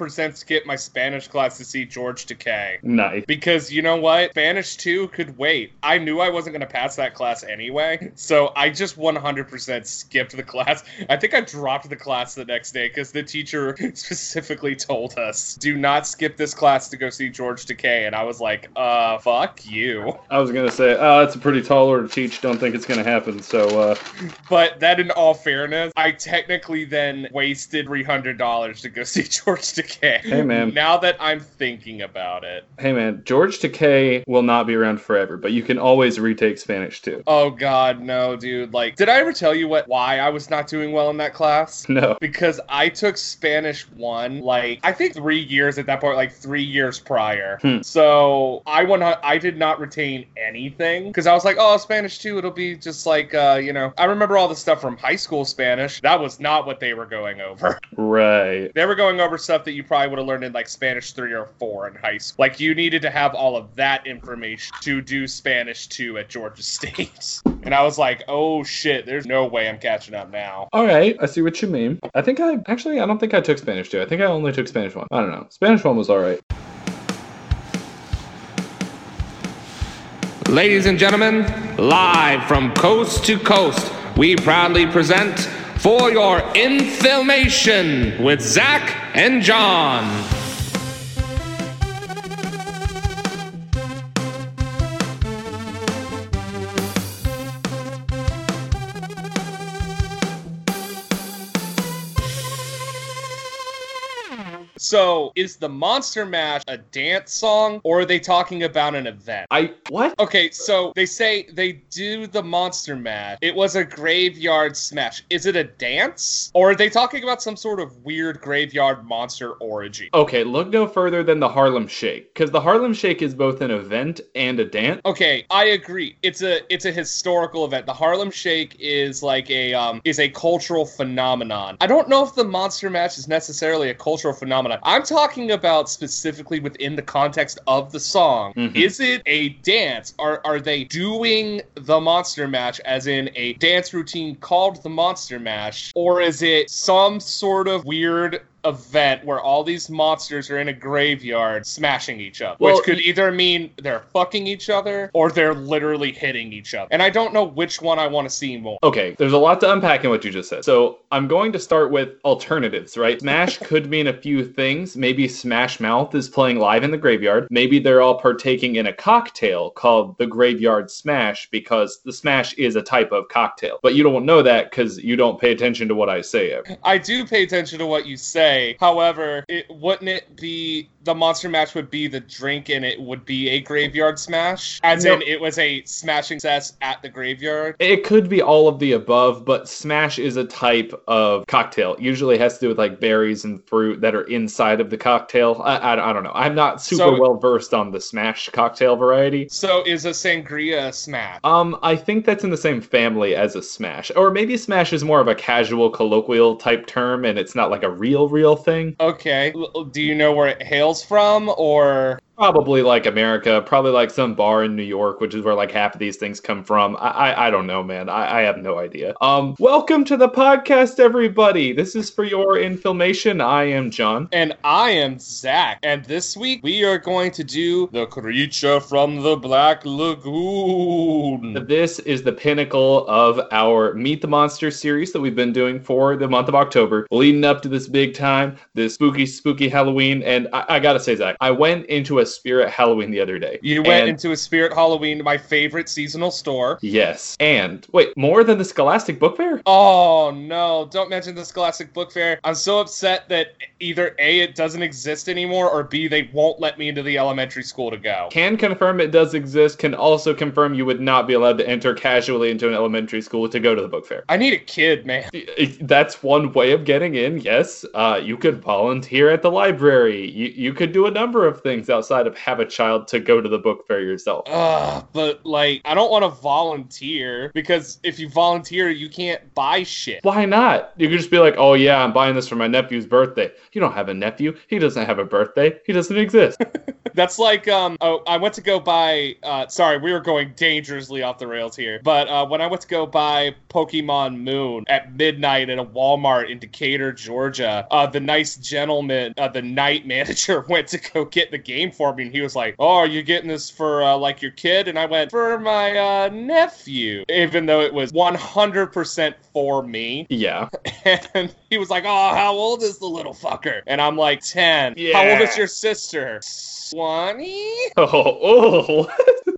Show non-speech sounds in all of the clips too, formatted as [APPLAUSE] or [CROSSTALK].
100% skip my Spanish class to see George Takei. Nice. Because you know what? Spanish 2 could wait. I knew I wasn't going to pass that class anyway. So I just 100% skipped the class. I think I dropped the class the next day because the teacher [LAUGHS] specifically told us, do not skip this class to go see George Takei. And I was like, uh, fuck you. I was gonna say, oh, that's a pretty tall order to teach. Don't think it's gonna happen. So, uh, But that, in all fairness, I technically then wasted $300 to go [LAUGHS] see George Takei. Hey, man. Now that I'm thinking about it. hey man, George Takei will not be around forever, but you can always retake Spanish too. Oh god, no, dude. Like, did I ever tell you what why I was not doing well in that class? [LAUGHS] No. Because I took Spanish one, like I think three years at that point, like three years prior. Hmm. So I went, I did not retain anything because I was like, oh, Spanish two, it'll be just like, uh, you know, I remember all the stuff from high school Spanish. That was not what they were going over. [LAUGHS] Right. They were going over stuff that you probably would have learned in like Spanish three or four in high school. Like you needed to have all of that information to do Spanish two at Georgia [LAUGHS] State. And I was like, oh shit, there's no way I'm catching up now. All right, I see what you mean. I think I actually I don't think I took Spanish two. I think I only took Spanish one. I don't know. Spanish one was all right. Ladies and gentlemen, live from coast to coast, we proudly present For Your Information with Zach and John. So is the Monster Mash a dance song or are they talking about an event? I what? Okay, so they say they do the Monster Mash. It was a graveyard smash. Is it a dance? Or are they talking about some sort of weird graveyard monster origin? Okay, look no further than the Harlem Shake, because the Harlem Shake is both an event and a dance. Okay, I agree. It's a it's a historical event. The Harlem Shake is like a um is a cultural phenomenon. I don't know if the Monster Mash is necessarily a cultural phenomenon. I'm talking about specifically within the context of the song. Mhm. Is it a dance? Are are they doing the Monster Mash as in a dance routine called the Monster Mash or is it some sort of weird event where all these monsters are in a graveyard smashing each other, Well, which could either mean they're fucking each other or they're literally hitting each other. And I don't know which one I want to see more. Okay, there's a lot to unpack in what you just said. So I'm going to start with alternatives, right? [LAUGHS] Smash could mean a few things. Maybe Smash Mouth is playing live in the graveyard. Maybe they're all partaking in a cocktail called the Graveyard Smash because the Smash is a type of cocktail. But you don't know that because you don't pay attention to what I say ever. I do pay attention to what you say. However, it wouldn't it be the monster match would be the drink and it would be a graveyard smash? As No. in it was a smashing cess at the graveyard? It could be all of the above, but Smash is a type of cocktail. Usually has to do with like berries and fruit that are inside of the cocktail. I, I, I don't know. I'm not super So- well versed on the Smash cocktail variety. So is a sangria a smash? Um, I think that's in the same family as a Smash. Or maybe Smash is more of a casual, colloquial type term and it's not like a real, real thing. Okay. Do you know where it hails from or Probably like America, probably like some bar in New York, which is where like half of these things come from. I I, I don't know, man. I, I have no idea. Um, welcome to the podcast, everybody. This is for your information. I am John. And I am Zach. And this week we are going to do The Creature from the Black Lagoon. This is the pinnacle of our Meet the Monster series that we've been doing for the month of October, leading up to this big time, this spooky, spooky Halloween. And I, I gotta say, Zach, I went into a spirit Halloween the other day. You went And- into a Spirit Halloween, my favorite seasonal store. Yes. And wait, more than the Scholastic Book Fair? Oh no, don't mention the Scholastic Book Fair. I'm so upset that either A, it doesn't exist anymore, or B, they won't let me into the elementary school to go. Can confirm it does exist, can also confirm you would not be allowed to enter casually into an elementary school to go to the book fair. I need a kid, man. That's one way of getting in, yes. Uh, you could volunteer at the library. You, you could do a number of things outside of have a child to go to the book fair yourself. Ugh, but like, I don't want to volunteer because if you volunteer, you can't buy shit. Why not? You could just be like, oh yeah, I'm buying this for my nephew's birthday. You don't have a nephew. He doesn't have a birthday. He doesn't exist. [LAUGHS] That's like um oh I went to go buy uh sorry we were going dangerously off the rails here but uh when I went to go buy Pokemon Moon at midnight at a Walmart in Decatur Georgia uh the nice gentleman uh the night [LAUGHS] manager went to go get the game for me and he was like oh are you getting this for uh, like your kid? And I went for my uh nephew. Even though it was 100% for me. Yeah. [LAUGHS] and he was like oh how old is the little fucker? And I'm like 10 how old is your sister? 20 Oh, [LAUGHS] oh.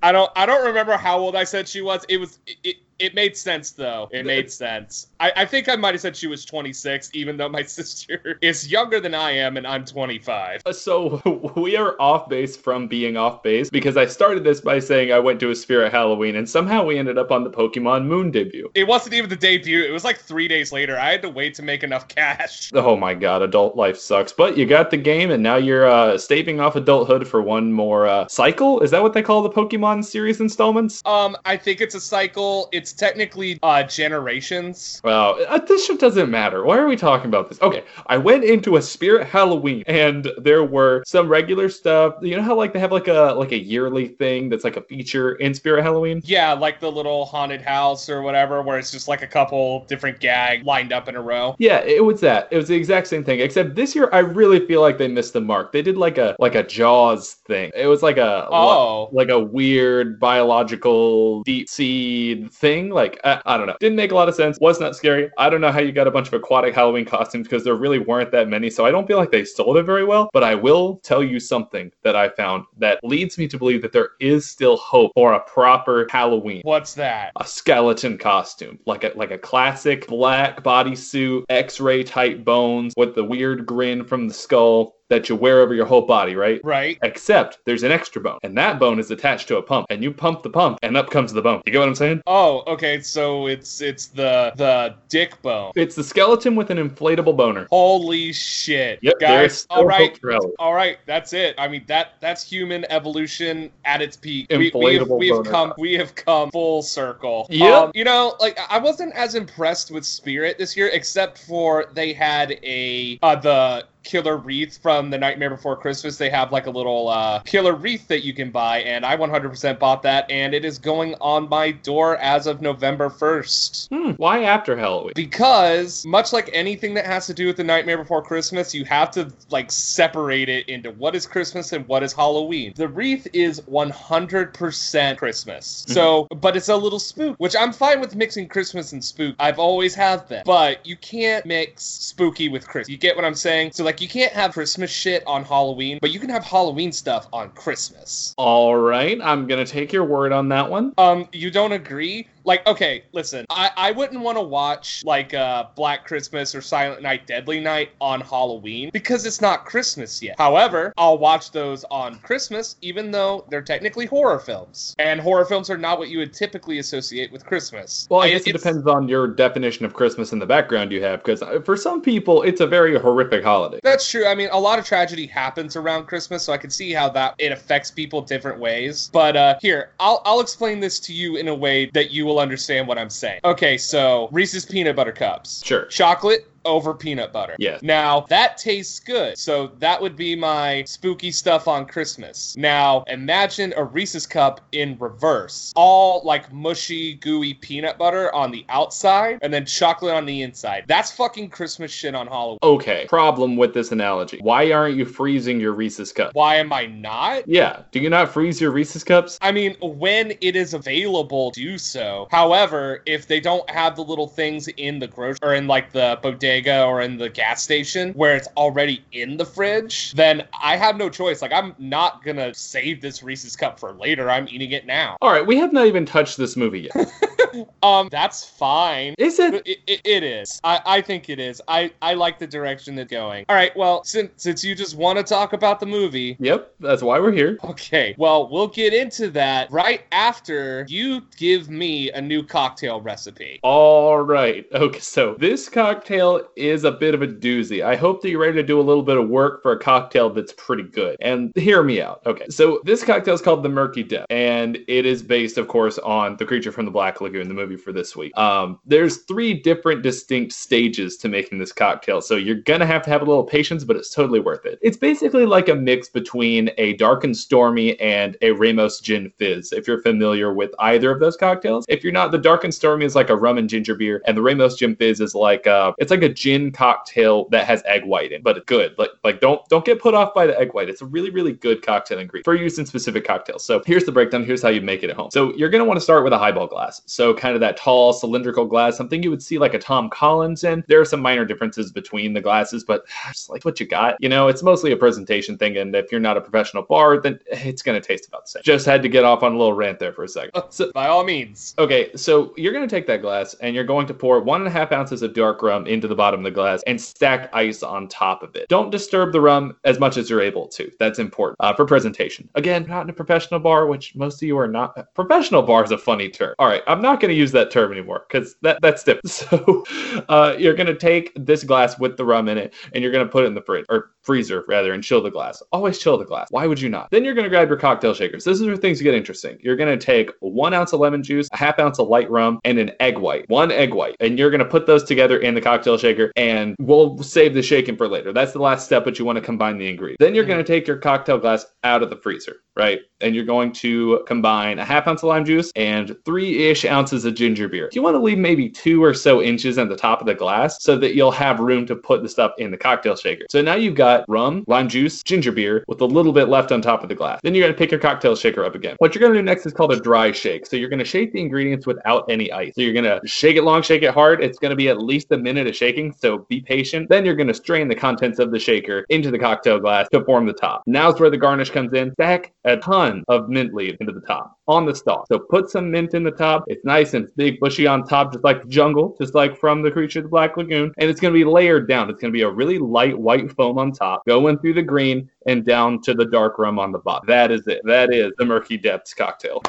I don't I don't remember how old I said she was. It was it, it, made sense though. It made sense. I, I think I might have said she was 26, even though my [LAUGHS] sister is younger than I am and I'm 25. So [LAUGHS] we are off base from being off base because I started this by saying I went to a Spirit Halloween and somehow we ended up on the Pokemon Moon debut. It wasn't even the debut. It was like three days later. I had to wait to make enough cash. [LAUGHS] Oh my god, adult life sucks. But you got the game and now you're uh, staving off adulthood for one more uh, cycle? Is that what they call the Pokemon series installments? Um, I think it's a cycle. It's technically uh generations. Well, uh, this shit doesn't matter. Why are we talking about this? Okay, I went into a Spirit Halloween, and there were some regular stuff. You know how like they have like a like a yearly thing that's like a feature in Spirit Halloween. Yeah, like the little haunted house or whatever, where it's just like a couple different gags lined up in a row. Yeah, it was that. It was the exact same thing, except this year I really feel like they missed the mark. They did like a like a Jaws thing. It was like a Oh. like a weird biological deep sea thing. Like I, I don't know. Didn't make a lot of sense. Was not scary. I don't know how you got a bunch of aquatic Halloween costumes because there really weren't that many. So I don't feel like they sold it very well. But I will tell you something that I found that leads me to believe that there is still hope for a proper Halloween What's that? a skeleton costume, like a like a classic black bodysuit, X-ray type bones with the weird grin from the skull that you wear over your whole body, right? Right? Except there's an extra bone, and that bone is attached to a pump, and you pump the pump, and up comes the bone. You get what I'm saying? Oh, okay. So it's it's the the dick bone. It's the skeleton with an inflatable boner. Holy shit, Yep, guys! All right, hope for Halloween. all right. That's it. I mean that that's human evolution at its peak. We, we have, we have come we have come full circle. Yeah. Um, you know, like I wasn't as impressed with Spirit this year, except for they had a uh, the killer wreath from the Nightmare Before Christmas. They have like a little uh, killer wreath that you can buy, and I 100% bought that, and it is going on my door as of November 1st. Hmm, why after Halloween? Because much like anything that has to do with the Nightmare Before Christmas, you have to like separate it into what is Christmas and what is Halloween. The wreath is 100% Christmas. So, but it's a little spook, which I'm fine with mixing Christmas and spook. I've always had been. But you can't mix spooky with Christmas. You get what I'm saying? So like you can't have Christmas shit on Halloween, but you can have Halloween stuff on Christmas. All right, I'm gonna take your word on that one. Um, you don't agree? Like, okay, listen, I, I wouldn't want to watch like uh Black Christmas or Silent Night, Deadly Night on Halloween because it's not Christmas yet. However, I'll watch those on Christmas, even though they're technically horror films. And horror films are not what you would typically associate with Christmas. Well, I guess it it's- depends on your definition of Christmas and the background you have, because for some people, it's a very horrific holiday. That's true. I mean, a lot of tragedy happens around Christmas, so I can see how that it affects people different ways. But uh here, I'll I'll explain this to you in a way that you will understand what I'm saying. Okay, so Reese's peanut butter cups. Sure. Chocolate over peanut butter. Yes. Now that tastes good. So that would be my spooky stuff on Christmas. Now imagine a Reese's cup in reverse. All like mushy, gooey peanut butter on the outside and then chocolate on the inside. That's fucking Christmas shit on Halloween. Okay, problem with this analogy. Why aren't you freezing your Reese's cup? Why am I not? Yeah, do you not freeze your Reese's cups? I mean, when it is available, do so. However, if they don't have the little things in the grocery or in like the bodega or in the gas station where it's already in the fridge, then I have no choice. Like, I'm not gonna save this Reese's cup for later. I'm eating it now. All right, we have not even touched this movie yet. [LAUGHS] Um, that's fine. Is it? It, it, it is. I, I think it is. I, I like the direction it's going. All right. Well, since since you just want to talk about the movie, Yep, that's why we're here. Okay, well, we'll get into that right after you give me a new cocktail recipe. All right. Okay, so this cocktail is a bit of a doozy. I hope that you're ready to do a little bit of work for a cocktail that's pretty good. And hear me out. Okay, so this cocktail is called the Murky Death, and it is based, of course, on the creature from the Black Lagoon. In the movie for this week. Um, there's three different distinct stages to making this cocktail, so you're gonna have to have a little patience, but it's totally worth it. It's basically like a mix between a dark and stormy and a Ramos gin fizz. If you're familiar with either of those cocktails, if you're not, the dark and stormy is like a rum and ginger beer, and the Ramos gin fizz is like uh, it's like a gin cocktail that has egg white in, but good. Like like don't don't get put off by the egg white. It's a really really good cocktail ingredient for use in specific cocktails. So here's the breakdown. Here's how you make it at home. So you're gonna want to start with a highball glass. So kind of that tall cylindrical glass, something you would see like a Tom Collins in. There are some minor differences between the glasses, but [SIGHS] it's like what you got. You know, it's mostly a presentation thing, and if you're not a professional bar, then it's gonna taste about the same. Just had to get off on a little rant there for a second. [LAUGHS] So By all means. Okay, so you're going to take that glass and you're going to pour one and a half ounces of dark rum into the bottom of the glass and stack ice on top of it. Don't disturb the rum as much as you're able to. That's important uh, for presentation. Again, not in a professional bar, which most of you are not. Professional bar is a funny term. All right, I'm not going to use that term anymore because that, that's different. [LAUGHS] So uh, you're going to take this glass with the rum in it and you're going to put it in the fridge or freezer rather and chill the glass. Always chill the glass. Why would you not? Then you're going to grab your cocktail shakers. This is where things get interesting. You're going to take one ounce of lemon juice, a half ounce of light rum, and an egg white. One egg white. And you're going to put those together in the cocktail shaker and we'll save the shaking for later. That's the last step, but you want to combine the ingredients. Then you're going to take your cocktail glass out of the freezer, right? And you're going to combine a half ounce of lime juice and three ish ounces of ginger beer. You want to leave maybe two or so inches at the top of the glass so that you'll have room to put the stuff in the cocktail shaker. So now you've got rum, lime juice, ginger beer with a little bit left on top of the glass. Then you're going to pick your cocktail shaker up again. What you're going to do next is called a dry shake. So you're going to shake the ingredients without any ice. So you're going to shake it long, shake it hard. It's going to be at least a minute of shaking. So be patient. Then you're going to strain the contents of the shaker into the cocktail glass to form the top. Now's where the garnish comes in. Stack a ton of mint leaves into the top on the stalk. So put some mint in the top. It's nice and big, bushy on top, just like the jungle, just like from the creature of the Black Lagoon. And it's going to be layered down. It's going to be a really light white foam on top, going through the green and down to the dark rum on the bottom. That is it. That is the Murky Depths cocktail.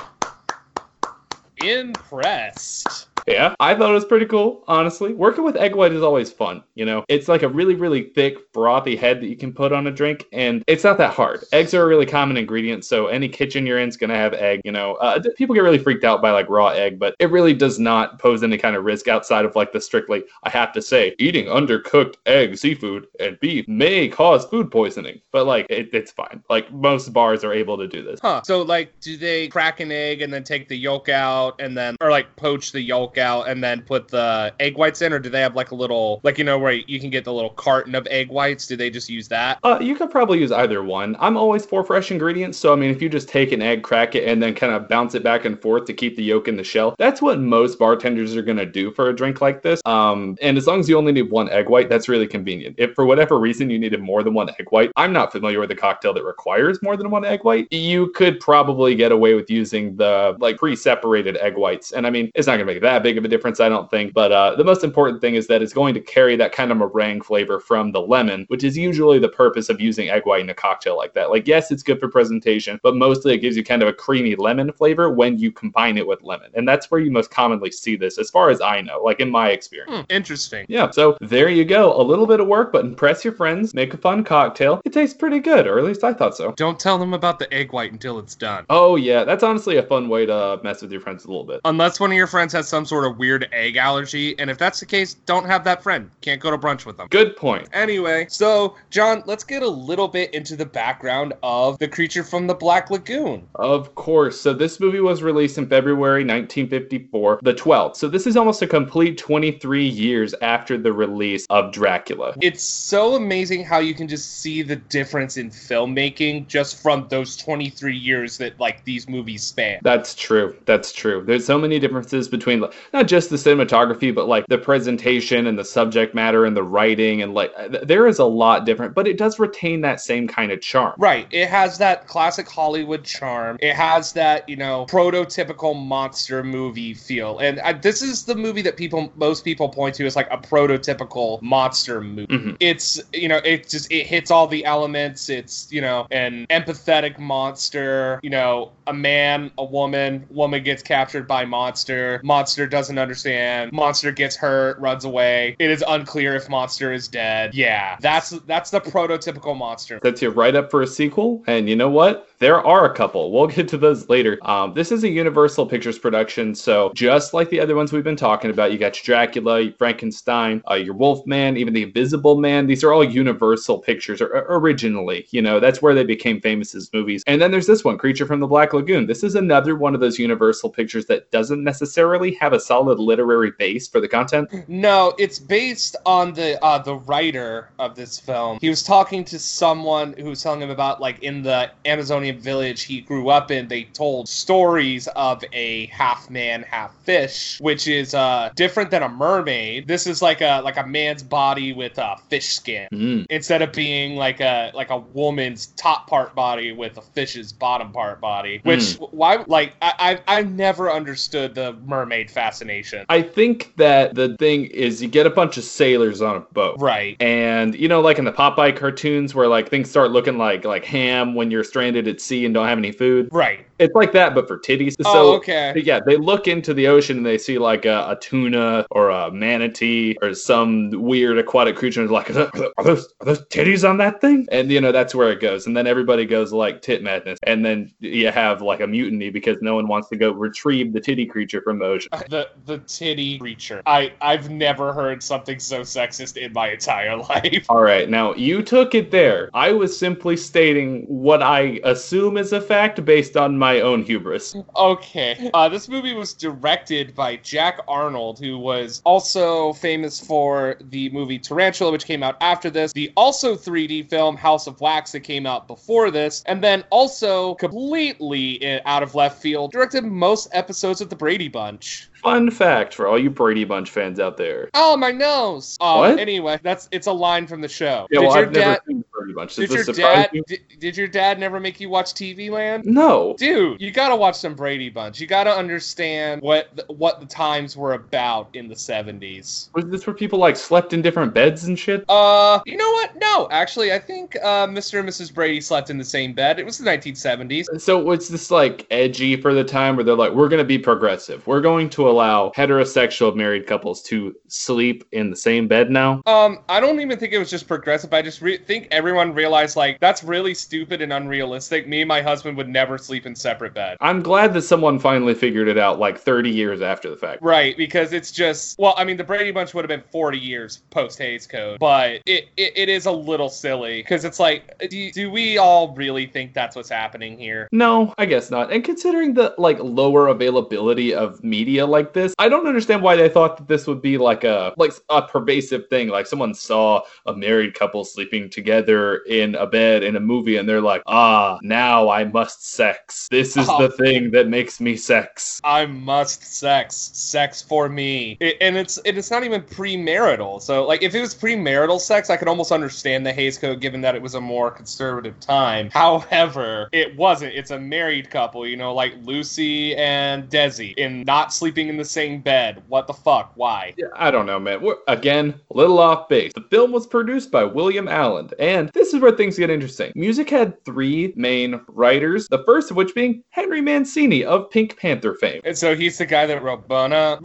Impressed. Yeah, I thought it was pretty cool, honestly. Working with egg white is always fun, you know? It's like a really, really thick, frothy head that you can put on a drink, and it's not that hard. Eggs are a really common ingredient, so any kitchen you're in is going to have egg, you know? Uh, people get really freaked out by like raw egg, but it really does not pose any kind of risk outside of like the strictly, I have to say, eating undercooked egg, seafood, and beef may cause food poisoning, but like it, it's fine. Like most bars are able to do this. Huh. So, like, do they crack an egg and then take the yolk out and then, or like poach the yolk out and then put the egg whites in? Or do they have like a little, like, you know, where you can get the little carton of egg whites? Do they just use that? Uh, you could probably use either one. I'm always for fresh ingredients, so I mean, if you just take an egg, crack it, and then kind of bounce it back and forth to keep the yolk in the shell, that's what most bartenders are gonna do for a drink like this. Um, and as long as you only need one egg white, that's really convenient. If for whatever reason you needed more than one egg white, I'm not familiar with a cocktail that requires more than one egg white. You could probably get away with using the like pre-separated egg whites, and I mean, it's not gonna make that big of a difference, I don't think. But uh, the most important thing is that it's going to carry that kind of meringue flavor from the lemon, which is usually the purpose of using egg white in a cocktail like that. Like, yes, it's good for presentation, but mostly it gives you kind of a creamy lemon flavor when you combine it with lemon. And that's where you most commonly see this, as far as I know, like in my experience. Hmm, interesting. Yeah, so there you go. A little bit of work, but impress your friends, make a fun cocktail. It tastes pretty good, or at least I thought so. Don't tell them about the egg white until it's done. Oh, yeah, that's honestly a fun way to mess with your friends a little bit. Unless one of your friends has some sort of weird egg allergy, and if that's the case, don't have that friend. Can't go to brunch with them. Good point. Anyway, so John, let's get a little bit into the background of the creature from the Black Lagoon. Of course. So this movie was released in February 1954, the 12th. So this is almost a complete 23 years after the release of Dracula. It's so amazing how you can just see the difference in filmmaking just from those 23 years that like these movies span. That's true. That's true. There's so many differences between not just the cinematography, but like the presentation and the subject matter and the writing and like th- there is a lot different, but it does retain that same kind of charm. Right. It has that classic Hollywood charm. It has that, you know, prototypical monster movie feel. And I, this is the movie that people, most people point to as like a prototypical monster movie. Mhm. It's, you know, it just, it hits all the elements. It's, you know, an empathetic monster, you know, a man, a woman, woman gets captured by monster, monster doesn't understand. Monster gets hurt, runs away. It is unclear if Monster is dead. Yeah, that's that's the prototypical monster. That's you right up for a sequel. And you know what? There are a couple. We'll get to those later. Um, this is a Universal Pictures production, so just like the other ones we've been talking about, you got your Dracula, your Frankenstein, uh, your Wolfman, even the Invisible Man. These are all Universal Pictures or, or originally. You know, that's where they became famous as movies. And then there's this one, Creature from the Black Lagoon. This is another one of those Universal Pictures that doesn't necessarily have a solid literary base for the content. No, it's based on the uh, the writer of this film. He was talking to someone who was telling him about like in the Amazonian village he grew up in. They told stories of a half man, half fish, which is uh, different than a mermaid. This is like a like a man's body with a fish skin Mm. instead of being like a like a woman's top part body with a fish's bottom part body. Which why like I I've, I've never understood the mermaid fascination. I think that the thing is you get a bunch of sailors on a boat. Right. And you know, like in the Popeye cartoons where like things start looking like like ham when you're stranded at sea and don't have any food. Right. It's like that, but for titties. Oh, so okay. yeah, they look into the ocean and they see like a, a tuna or a manatee or some weird aquatic creature and like, are those, are those are those titties on that thing? And you know that's where it goes. And then everybody goes like tit madness, and then you have like a mutiny because no one wants to go retrieve the titty creature from the ocean. Uh, the the titty creature. I I've never heard something so sexist in my entire [LAUGHS] life. All right, now you took it there. I was simply stating what I assume is a fact based on my own hubris. Okay. Uh, this movie was directed by Jack Arnold, who was also famous for the movie Tarantula, which came out after this, the also 3D film House of Wax that came out before this, and then also completely out of left field, directed most episodes of The Brady Bunch. Fun fact for all you Brady Bunch fans out there. Oh, my nose. Um, What? Anyway, that's it's a line from the show. Yeah, did well, your I've never dad? seen Brady Bunch. Did your dad? you? Did, did your dad never make you watch TV Land? No. Dude, you gotta watch some Brady Bunch. You gotta understand what the, what the times were about in the seventies. Was this where people like slept in different beds and shit? Uh, you know what? No, actually, I think uh, Mr. and Mrs. Brady slept in the same bed. It was the nineteen seventies. So was this like edgy for the time where they're like, we're gonna be progressive. We're going to allow heterosexual married couples to sleep in the same bed now? Um, I don't even think it was just progressive. I just re- think everyone realized like that's really stupid and unrealistic. Me and my husband would never sleep in separate beds. I'm glad that someone finally figured it out like 30 years after the fact. Right, because it's just well, I mean, the Brady Bunch would have been forty years post Hays Code, but it, it, it is a little silly because it's like, do, do we all really think that's what's happening here? No, I guess not. And considering the like lower availability of media like this, I don't understand why they thought that this would be like a like a pervasive thing. Like someone saw a married couple sleeping together in a bed in a movie and they're like, "Ah, now I must sex. This is Oh. the thing that makes me sex." I must sex, sex for me, it, and it's and it's not even premarital. So like, if it was premarital sex, I could almost understand the Hays Code, given that it was a more conservative time. [LAUGHS] However, it wasn't. It's a married couple, you know, like Lucy and Desi, in not sleeping in the same bed. What the fuck? Why? Yeah, I don't know, man. We're, again, a little off base. The film was produced by William Alland, and this is where things get interesting. Music had three main writers, the first of which being Henry Mancini of Pink Panther fame. And so he's the guy that wrote Bona.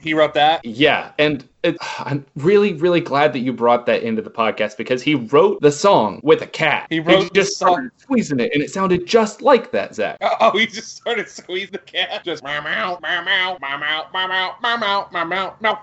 He wrote that. Yeah, and it, I'm really, really glad that you brought that into the podcast because he wrote the song with a cat. He wrote the just started squeezing it, and it sounded just like that, Zach. [LAUGHS] Oh, he just started squeezing the cat. Just meow meow meow meow meow meow meow meow meow meow meow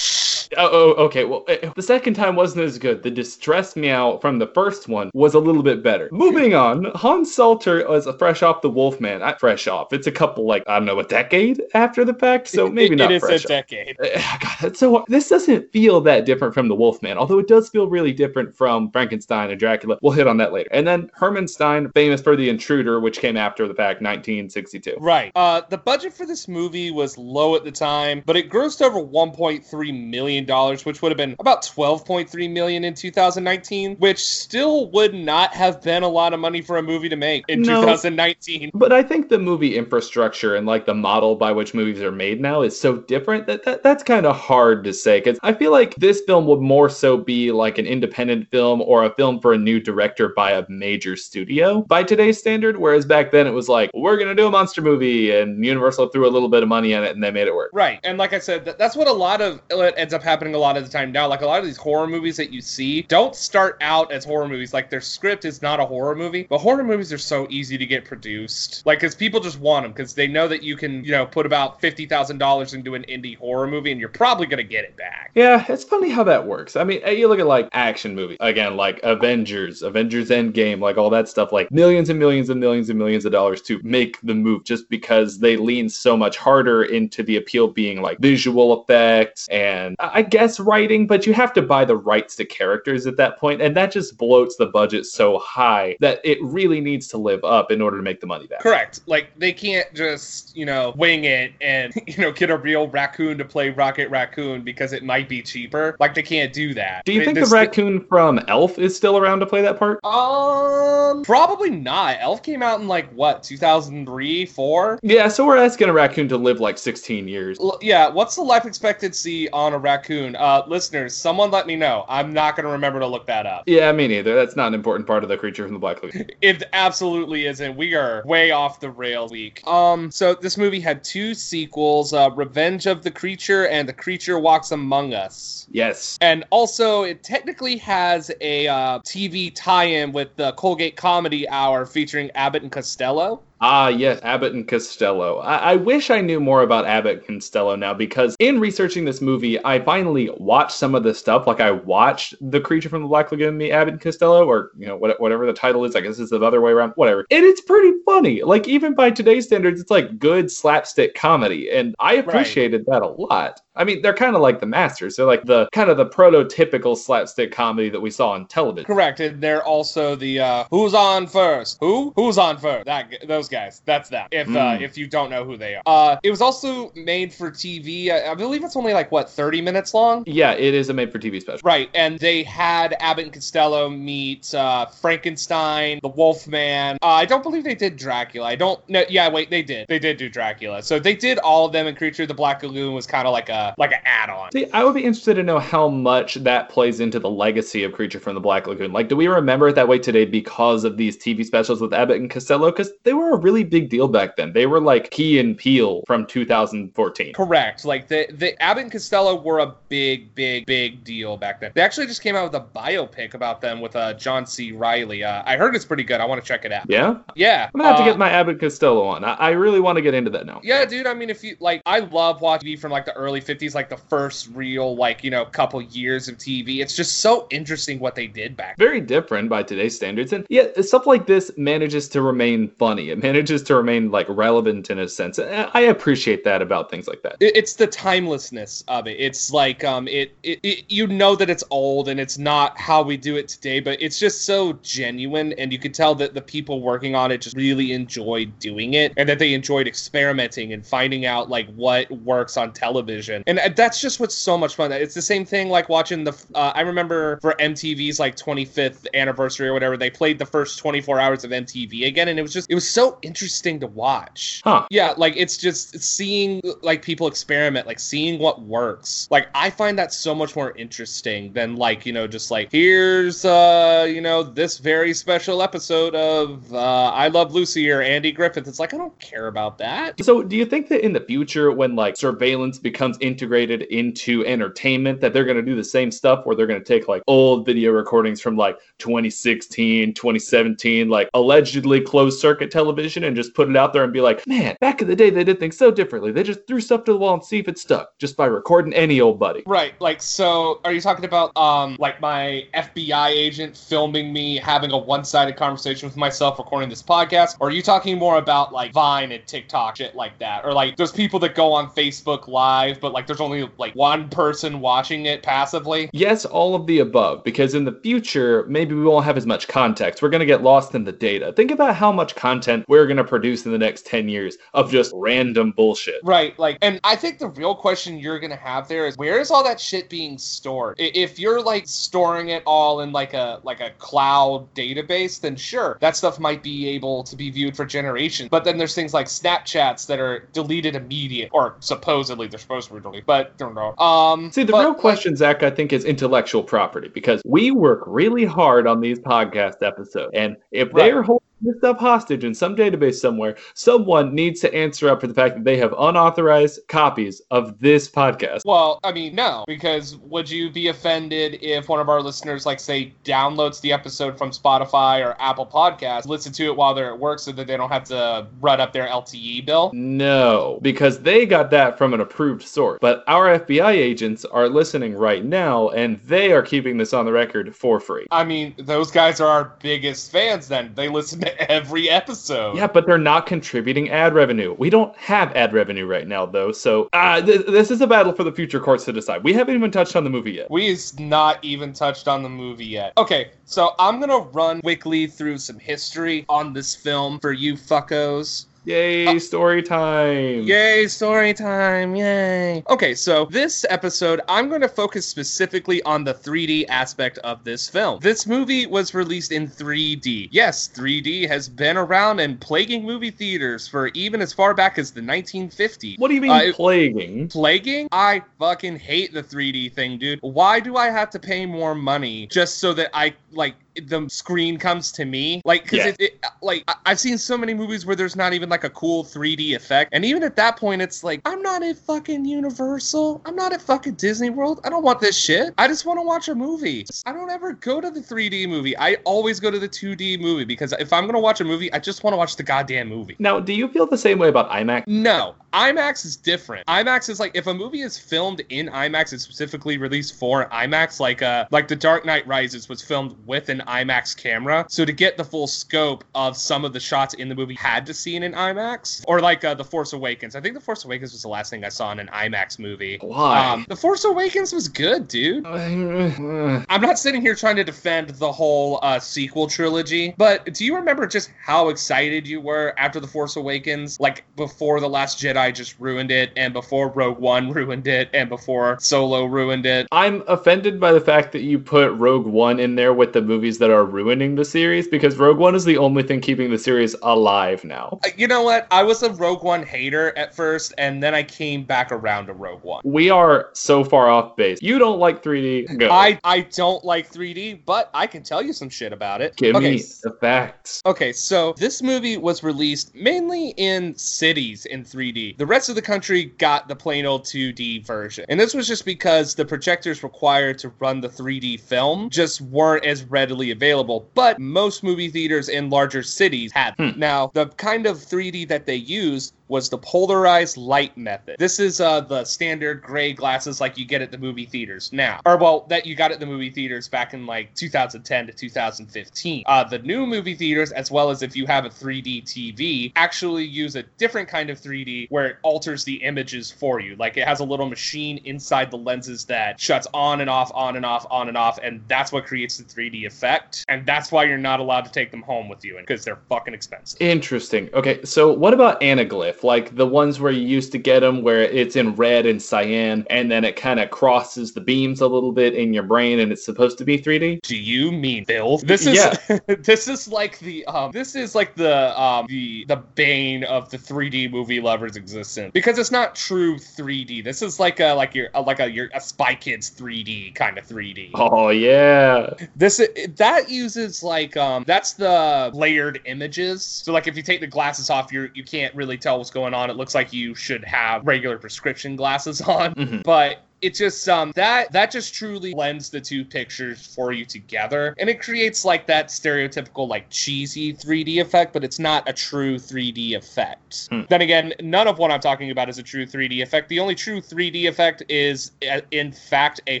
Oh, oh, okay. Well, eh, the second time wasn't as good. The distress meow from the first one was a little bit better. Moving on, Hans Salter was fresh off the Wolfman. Not fresh off. It's a couple, like, I don't know, a decade after the fact, so maybe It- not It is fresh a off. decade. Eh, God, that's so this doesn't feel that different from the Wolfman, although it does feel really different from Frankenstein and Dracula. We'll hit on that later. And then Herman Stein, famous for The Intruder, which came after the fact, 1962. Right. Uh, the budget for this movie was low at the time, but it grossed over 1.3 million million dollars, which would have been about 12.3 million in 2019, which still would not have been a lot of money for a movie to make in No. 2019. But I think the movie infrastructure and like the model by which movies are made now is so different that, that that's kind of hard to say. Because I feel like this film would more so be like an independent film or a film for a new director by a major studio by today's standard. Whereas back then it was like, we're going to do a monster movie and Universal threw a little bit of money on it and they made it work. Right. And like I said, that, that's what a lot of what ends up happening a lot of the time now. Like a lot of these horror movies that you see don't start out as horror movies. Like their script is not a horror movie, but horror movies are so easy to get produced. Like, because people just want them because they know that you can, you know, put about $50,000 into an indie horror movie and you're probably going to get it back. Yeah, it's funny how that works. I mean, you look at like action movies again, like Avengers, Avengers Endgame, like all that stuff, like millions and millions and millions and millions of dollars to make the move just because they lean so much harder into the appeal being like visual effects and guess writing, but you have to buy the rights to characters at that point, and that just bloats the budget so high that it really needs to live up in order to make the money back. Correct. Like they can't just, you know, wing it and, [LAUGHS] you know, get a real raccoon to play Rocket Raccoon because it might be cheaper. Like they can't do that. Do you think the raccoon from Elf is still around to play that part? Um, probably not. Elf came out in like what, 2003, 4? Yeah, so we're asking a raccoon to live like 16 years. L- yeah, what's the life expectancy on a raccoon? Uh, listeners, someone let me know. I'm not going to remember to look that up. Yeah, me neither. That's not an important part of the creature from the Black Lagoon. [LAUGHS] It absolutely isn't. We are way off the rail week. Um, so this movie had two sequels: uh, "Revenge of the Creature" and "The Creature Walks Among Us." Yes. And also, it technically has a uh, TV tie-in with the Colgate Comedy Hour featuring Abbott and Costello. Ah, yes, Abbott and Costello. I-, I wish I knew more about Abbott and Costello now because in researching this movie, I finally watched some of the stuff. Like I watched The Creature from the Black Lagoon, the Abbott and Costello, or you know what- whatever the title is. I guess it's the other way around. Whatever. And it's pretty funny. Like even by today's standards, it's like good slapstick comedy, and I appreciated that a lot. I mean, they're kind of like the masters. They're like the kind of the prototypical slapstick comedy that we saw on television. Correct. And they're also the uh, "Who's on first? Who? Who's on first? That those guys. That's that. If uh, Mm. if you don't know who they are, uh, it was also made for TV. I, I believe it's only like what 30 minutes long. Yeah, it is a made-for-TV special. Right, and they had Abbott and Costello meet uh, Frankenstein, the Wolfman. Uh, I don't believe they did Dracula. I don't. No, yeah, wait, they did. They did do Dracula. So they did all of them, and Creature of the Black Lagoon was kind of like a like an add-on. See, I would be interested to know how much that plays into the legacy of Creature from the Black Lagoon. Like, do we remember it that way today because of these TV specials with Abbott and Costello? Because they were a really big deal back then. They were like Key and Peele from 2014. Correct. Like the the Abbott and Costello were a big, big, big deal back then. They actually just came out with a biopic about them with uh, John C. Reilly. Uh, I heard it's pretty good. I want to check it out. Yeah? Yeah. I'm gonna have to uh, get my Abbott and Costello on. I, I really want to get into that now. Yeah, dude. I mean, if you like, I love watching TV from like the early '50s, like the first real, like you know, couple years of TV. It's just so interesting what they did back. Very different by today's standards. And yeah stuff like this manages to remain funny. It manages to remain like relevant in a sense. And I appreciate that about things like that. It's the timelessness of it. It's like, um, it, it, it, you know that it's old and it's not how we do it today, but it's just so genuine, and you could tell that the people working on it just really enjoyed doing it, and that they enjoyed experimenting and finding out like what works on television, and that's just what's so much fun. It's the same thing like watching the. Uh, I remember for MTV's like 25th anniversary or whatever, they played the first 24 hours of MTV again, and it was just it was so interesting to watch. Huh. Yeah, like it's just seeing like people experiment, like seeing what works. Like I find that so much more interesting than like, you know, just like here's uh, you know, this very special episode of uh I Love Lucy or Andy Griffith. It's like I don't care about that. So, do you think that in the future, when like surveillance becomes integrated into entertainment, that they're going to do the same stuff where they're going to take like old video recordings from like 2016, 2017, like allegedly closed circuit television and just put it out there and be like, man, back in the day, they did things so differently. They just threw stuff to the wall and see if it stuck just by recording any old buddy. Right, like so are you talking about um like my FBI agent filming me having a one-sided conversation with myself recording this podcast or are you talking more about like Vine and TikTok shit like that or like those people that go on Facebook live but like there's only like one person watching it passively? Yes, all of the above, because in the future, maybe we won't have as much context. We're going to get lost in the data. Think about how much content we're going to produce in the next 10 years of just random bullshit. Right, like, and I think the real question you're gonna have there is where is all that shit being stored? If you're like storing it all in like a like a cloud database, then sure, that stuff might be able to be viewed for generations. But then there's things like Snapchats that are deleted immediate, or supposedly they're supposed to be but don't know. Um, See, the but, real like, question, Zach, I think, is intellectual property because we work really hard on these podcast episodes. And if Right. they're holding this stuff hostage in some database somewhere, someone needs to answer up for the fact that they have unauthorized copies of this podcast. Well, I mean, no, because would you be offended if one of our listeners, like, say, downloads the episode from Spotify or Apple Podcasts, listen to it while they're at work so that they don't have to run up their LTE bill? No, because they got that from an approved source. But our FBI agents are listening right now, and they are keeping this on the record for free. I mean, those guys are our biggest fans then. They listen to [LAUGHS] every episode. Yeah, but they're not contributing ad revenue. We don't have ad revenue right now, though. So uh, th- this is a battle for the future courts to decide. We haven't even touched on the movie yet. We've not even touched on the movie yet. Okay, so I'm gonna run quickly through some history on this film for you fuckos. Yay, story time. Yay, story time, yay. Okay, so this episode, I'm going to focus specifically on the 3D aspect of this film. This movie was released in 3D. Yes, 3D has been around and plaguing movie theaters for even as far back as the 1950s. What do you mean Uh, plaguing? Plaguing? I fucking hate the 3D thing, dude. Why do I have to pay more money just so that I like the screen comes to me? Like, because Yeah. it, it, like I've seen so many movies where there's not even like a cool 3D effect, and even at that point, it's like I'm not at fucking Universal. I'm not at fucking Disney World. I don't want this shit. I just want to watch a movie. I don't ever go to the 3D movie. I always go to the 2D movie because if I'm gonna watch a movie, I just want to watch the goddamn movie. Now, do you feel the same way about IMAX? No, IMAX is different. IMAX is like if a movie is filmed in IMAX, it's specifically released for IMAX. Like uh, like The Dark Knight Rises was filmed with an IMAX camera, so to get the full scope of some of the shots in the movie, had to see in IMAX. Or like uh, The Force Awakens. I think The Force Awakens was the last thing I saw in an IMAX movie. Why? Um, the Force Awakens was good, dude. [LAUGHS] I'm not sitting here trying to defend the whole uh, sequel trilogy, but do you remember just how excited you were after The Force Awakens? Like before The Last Jedi just ruined it, and before Rogue One [LAUGHS] ruined it, and before Solo ruined it. I'm offended by the fact that you put Rogue One in there with the movies that are ruining the series because Rogue One is the only thing keeping the series alive now. Uh, You know what? I was a Rogue One hater at first, and then I came back around to Rogue One. We are so far off base. You don't like 3D? Go. I, I don't like 3D, but I can tell you some shit about it. Give okay, me the facts. Okay, so this movie was released mainly in cities in 3D. The rest of the country got the plain old 2D version. And this was just because the projectors required to run the 3D film just weren't as readily available. But most movie theaters in larger cities have. them. Now, the kind of 3D that they used was the polarized light method. This is uh, the standard gray glasses like you get at the movie theaters now. Or, well, that you got at the movie theaters back in like 2010 to 2015. Uh, the new movie theaters, as well as if you have a 3D TV, actually use a different kind of 3D where it alters the images for you. Like it has a little machine inside the lenses that shuts on and off, on and off, on and off, and that's what creates the 3D effect. And that's why you're not allowed to take them home with you because they're fucking expensive. Interesting. Okay, so what about anaglyph? Like the ones where you used to get them where it's in red and cyan and then it kind of crosses the beams a little bit in your brain and it's supposed to be 3D? Do you mean Bill? This is Yeah. [LAUGHS] this is like the um this is like the um the the bane of the 3D movie lovers existence because it's not true 3D. This is like a like your like a your a Spy Kids 3D kind of 3D. Oh, yeah. This that uses like um that's the layered images. So like if you take the glasses off, you you can't really tell what's going on. It looks like you should have regular prescription glasses on. Mhm. But it just um that that just truly blends the two pictures for you together and it creates like that stereotypical like cheesy 3d effect but it's not a true 3d effect Hmm. then again none of what i'm talking about is a true 3d effect the only true 3d effect is uh, in fact a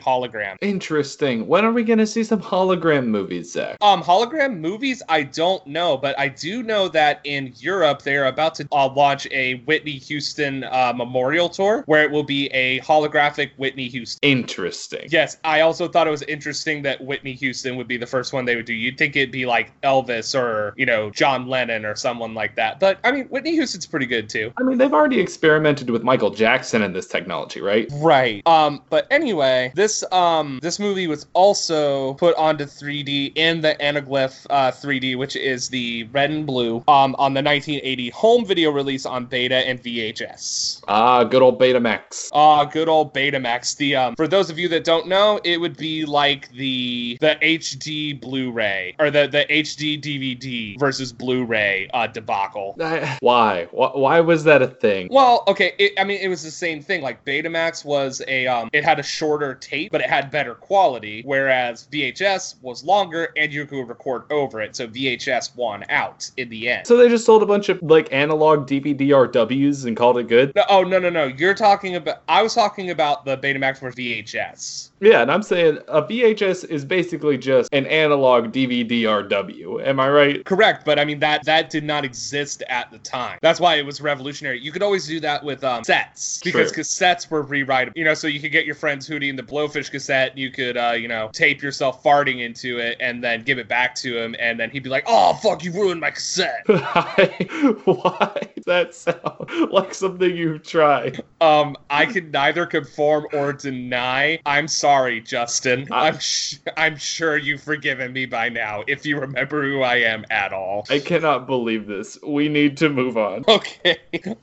hologram Interesting. When are we going to see some hologram movies, Zach? um hologram movies i don't know but i do know that in europe they're about to uh, launch a whitney houston uh, memorial tour where it will be a holographic whitney houston Interesting. Yes, I also thought it was interesting that Whitney Houston would be the first one they would do. You'd think it'd be like Elvis or, you know, John Lennon or someone like that. But I mean, Whitney Houston's pretty good too. I mean, they've already experimented with Michael Jackson in this technology, right? Right. Um, but anyway, this um this movie was also put onto 3D in the Anaglyph uh, 3D, which is the red and blue, um, on the 1980 home video release on Beta and VHS. Ah, good old Betamax. Ah, good old Betamax. The um, for those of you that don't know, it would be like the the HD Blu-ray or the the HD DVD versus Blu-ray uh, debacle. I- [LAUGHS] Why? Why? Why was that a thing? Well, okay, it, I mean, it was the same thing. Like Betamax was a, um, it had a shorter tape, but it had better quality, whereas VHS was longer and you could record over it. So VHS won out in the end. So they just sold a bunch of like analog DVD-RWs and called it good? No, oh no no no! You're talking about. I was talking about the Betamax for VHS. Yeah, and I'm saying a VHS is basically just an analog DVD-RW. Am I right? Correct, but I mean that that did not exist at the time. That's why it was revolutionary. You could always do that with um, sets because True. cassettes were rewritable. You know, so you could get your friend's Hootie and the Blowfish cassette. You could, uh, you know, tape yourself farting into it and then give it back to him, and then he'd be like, "Oh fuck, you ruined my cassette." [LAUGHS] Why does that sound like something you've tried? Um, I can neither conform or deny. I'm sorry, Justin. I- I'm sh- I'm sure you've forgiven me by now if you remember who I am at all. I cannot believe this. We need to move on. [LAUGHS] Okay.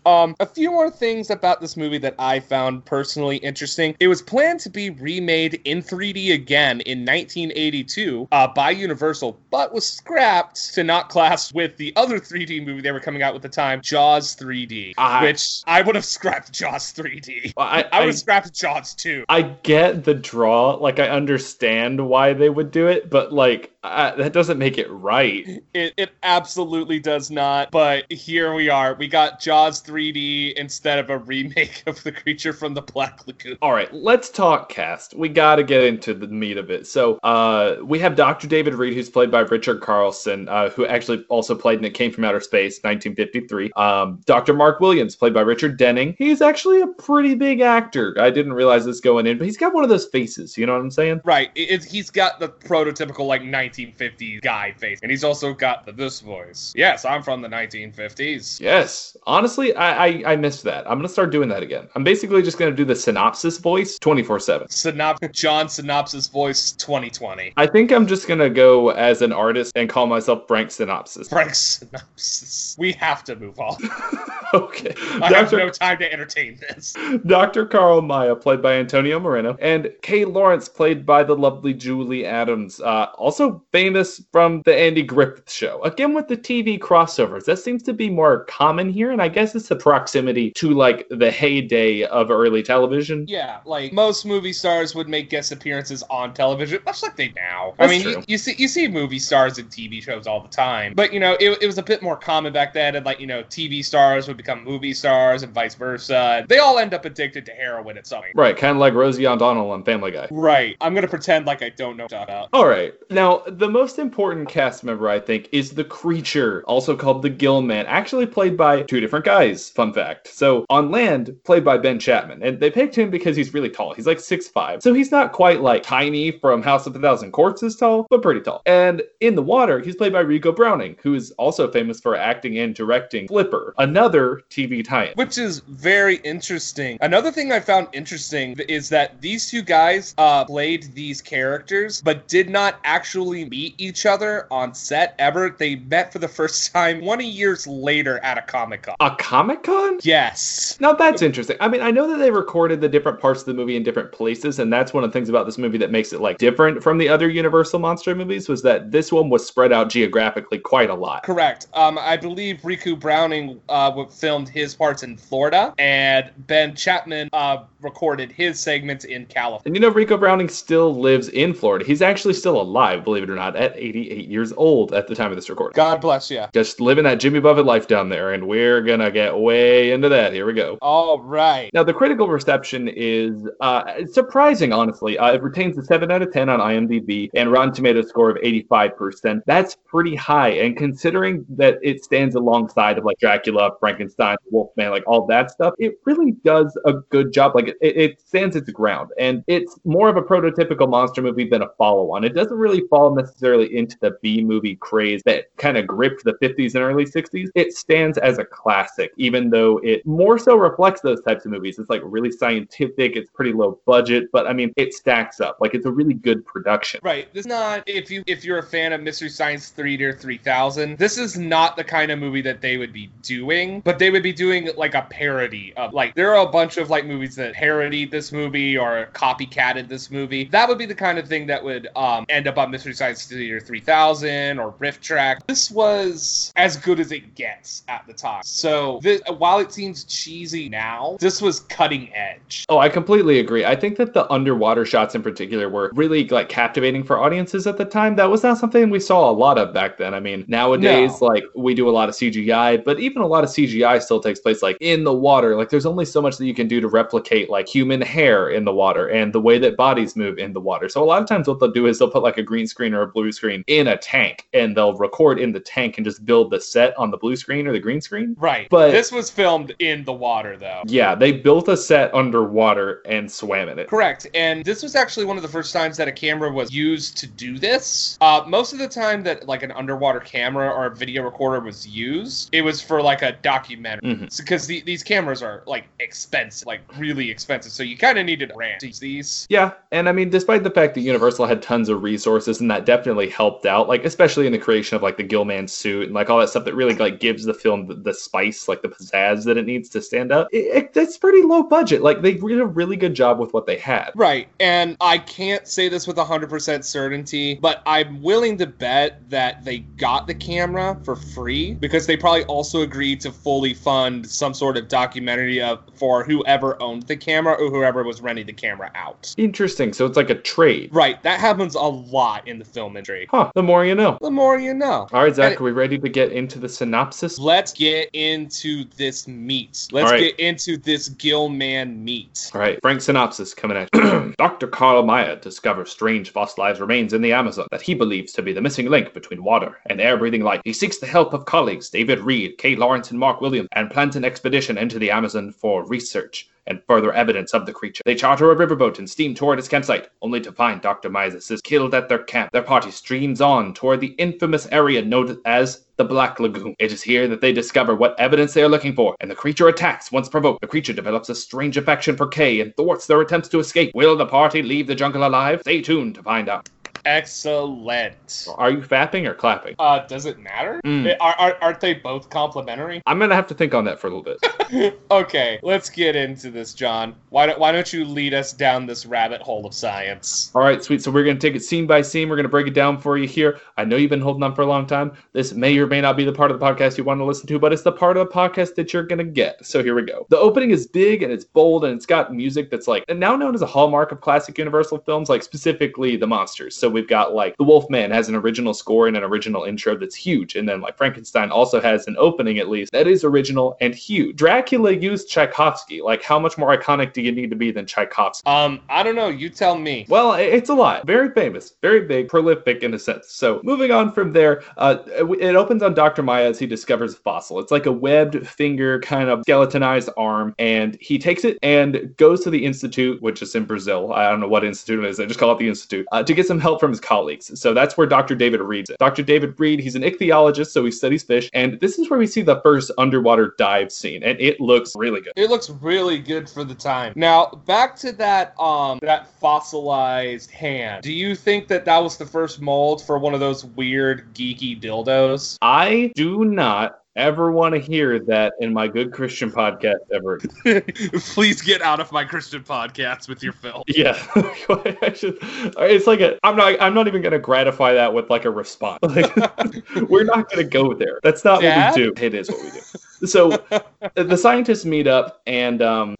Um, a few more things about this movie that I found personally interesting. It was planned to be remade in 3D again in 1982 uh, by Universal, but was scrapped to not class with the other 3D movie they were coming out with at the time, Jaws 3D, I- which I would have scrapped Jaws 3D. I, I would have scrapped Jaws 2. I get the draw. Like, I understand why they would do it, but like, I, that doesn't make it right. It, it absolutely does not. But here we are. We got Jaws 3D instead of a remake of the creature from the Black Lagoon. All right, let's talk cast. We got to get into the meat of it. So, uh, we have Dr. David Reed, who's played by Richard Carlson, uh, who actually also played in It Came from Outer Space, 1953. Um, Dr. Mark Williams, played by Richard Denning. He's actually a pretty big actor. I didn't realize this going in, but he's got one of those faces. You know what I'm saying? Right. It, it- he's got the prototypical like 1950s guy face, and he's also got the this voice. Yes, I'm from the 1950s. Yes. Honestly, I, I I missed that. I'm gonna start doing that again. I'm basically just gonna do the synopsis voice 24 seven. Synop- John Synopsis voice 2020. I think I'm just gonna go as an artist and call myself Frank Synopsis. Frank Synopsis. We have to move on. [LAUGHS] okay. I have Dr. no time to entertain this. Dr. Carl Maia, played by Antonio Moreno, and Kay Lawrence, played by the lovely Julie Adams, uh, also famous from the Andy Griffith Show. Again, with the TV crossovers, that seems to be more common here, and I guess it's the proximity to like the heyday of early television. Yeah, like most movie stars would make guest appearances on television, much like they now. I mean, you, you see you see movie stars in TV shows all the time, but you know, it, it was a bit more common back then, and like you know, TV stars would become movie stars and vice versa. They all end up addicted to heroin at some point. Right, kind of like Rosie O'Donnell on Family Guy. Right. I'm gonna pretend like I don't know about. All right. Now, the most important cast member, I think, is the creature, also called the Gill Man, actually played by two different guys. Fun fact. So, on land, played by Ben Chapman. And they picked him because he's really tall. He's like 6'5. So, he's not quite like tiny from House of a Thousand Corpses tall, but pretty tall. And in the water, he's played by Ricou Browning, who is also famous for acting and directing Flipper, another TV tie in. Which is very interesting. Another thing I found interesting is that these two guys uh, played these characters, but did not actually meet each other on set ever. They met for the first [LAUGHS] time 20 years later at a Comic Con. A Comic Con? Yes. Now that's interesting. I mean, I know that they recorded the different parts of the movie in different places, and that's one of the things about this movie that makes it like different from the other Universal monster movies was that this one was spread out geographically quite a lot. Correct. Um, I believe Ricou Browning uh, filmed his parts in Florida, and Ben Chapman uh, recorded his segments in California. And you know, Ricou Browning still lives in Florida. He's actually still alive, believe it or not, at 88 years old at the time of this recording. God bless you. Just living that Jimmy Buffett life down there, and we're gonna get way into that. Here we go. All right. Now, the critical reception is uh, surprising, honestly. Uh, it retains a 7 out of 10 on IMDb and Rotten Tomatoes score of 85%. That's pretty high. And considering that it stands alongside of like Dracula, Frankenstein, Wolfman, like all that stuff, it really does a good job. Like it, it stands its ground. And it's more of a prototypical monster movie than a follow on. It doesn't really necessarily into the B movie craze that kind of gripped the 50s and early 60s. It stands as a classic, even though it more so reflects those types of movies. It's like really scientific, it's pretty low budget, but I mean, it stacks up. Like it's a really good production. Right. This is not if you if you're a fan of Mystery Science Theater 3000, this is not the kind of movie that they would be doing, but they would be doing like a parody of like there are a bunch of like movies that parodied this movie or copycatted this movie. That would be the kind of thing that would um, end up on Mystery Science Theater 3000 or Riff Track. This was as good as it gets at the time. So this, while it seems cheesy now, this was cutting edge. Oh, I completely agree. I think that the underwater shots in particular were really like captivating for audiences at the time. That was not something we saw a lot of back then. I mean, nowadays, No. like we do a lot of CGI, but even a lot of CGI still takes place like in the water. Like there's only so much that you can do to replicate like human hair in the water and the way that bodies move in the water. So a lot of times what they'll do is they'll put like a green screen or a blue screen in a tank and they'll record in the tank and just build the set on the blue screen or the green screen. Right. But- this was filmed in the water though. Yeah, they built a set underwater and swam in it. Correct. And this was actually one of the first times that a camera was used to do this. Uh, most of the time that like an underwater camera or a video recorder was used, it was for like a documentary. Because the, these cameras are like expensive, like really expensive. So you kind of needed a to use these. Yeah, and I mean, despite the fact that Universal had tons of resources and that definitely helped out, like especially in the creation of like the Gill Man suit and like all that stuff that really like gives the film the, the spice, like the pizzazz that it needs to stand up. It, it, it's pretty low budget. Like they did a really good job with what they had. Right. And I can't say this with 100% certainty, but I'm willing to bet that they got the camera for free because they probably also agreed to fully fund some sort of documentary of, for whoever owned the camera or whoever was renting the camera out. Interesting. So it's like a trade. Right. That happens a lot in the film industry. Huh. The more you know. The more you know. All right, Zach, And- are we ready to get into the synopsis? Let's get into this meat. Let's right. get into this Gill Man meat. All right, Frank synopsis coming at you. [CLEARS THROAT] Dr. Carl Meyer discovers strange fossilized remains in the Amazon that he believes to be the missing link between water and air breathing life. He seeks the help of colleagues David Reed, Kate Lawrence, and Mark Williams and plans an expedition into the Amazon for research and further evidence of the creature. They charter a riverboat and steam toward its campsite, only to find Dr. Mises is killed at their camp. Their party streams on toward the infamous area known as the Black Lagoon. It is here that they discover what evidence they are looking for, and the creature attacks once provoked. The creature develops a strange affection for Kay and thwarts their attempts to escape. Will the party leave the jungle alive? Stay tuned to find out. Excellent. Are you fapping or clapping? Uh, does it matter? Mm. Are, are, aren't they both complimentary? I'm gonna have to think on that for a little bit. [LAUGHS] okay, let's get into this, John. Why don't Why don't you lead us down this rabbit hole of science? All right, sweet. So we're going to take it scene by scene. We're going to break it down for you here. I know you've been holding on for a long time. This may or may not be the part of the podcast you want to listen to, but it's the part of the podcast that you're going to get. So here we go. The opening is big and it's bold and it's got music that's like now known as a hallmark of classic Universal films, like specifically the monsters. So we've got like The Wolfman has an original score and an original intro that's huge. And then like Frankenstein also has an opening at least that is original and huge. Dracula used Tchaikovsky. Like how much more iconic do you need to be than Tchaikovsky? Um, I don't know. You tell me. Well, it's a lot. Very famous, very big, prolific in a sense. So, moving on from there, uh, it opens on Dr. Maia as he discovers a fossil. It's like a webbed finger, kind of skeletonized arm, and he takes it and goes to the institute, which is in Brazil. I don't know what institute it is. I just call it the institute uh, to get some help from his colleagues. So that's where Dr. David Reed's it. Dr. David Reed, he's an ichthyologist, so he studies fish, and this is where we see the first underwater dive scene, and it looks really good. It looks really good for the time. Now, back to that um that fossilized hand. Do you think that that was the first mold for one of those weird geeky dildos? I do not ever want to hear that in my good Christian podcast ever. [LAUGHS] Please get out of my Christian podcast with your film. Yeah, [LAUGHS] should- it's like a. I'm not. I'm not even gonna gratify that with like a response. [LAUGHS] Like, we're not gonna go there. That's not Dad? what we do. It is what we do. so the scientists meet up and um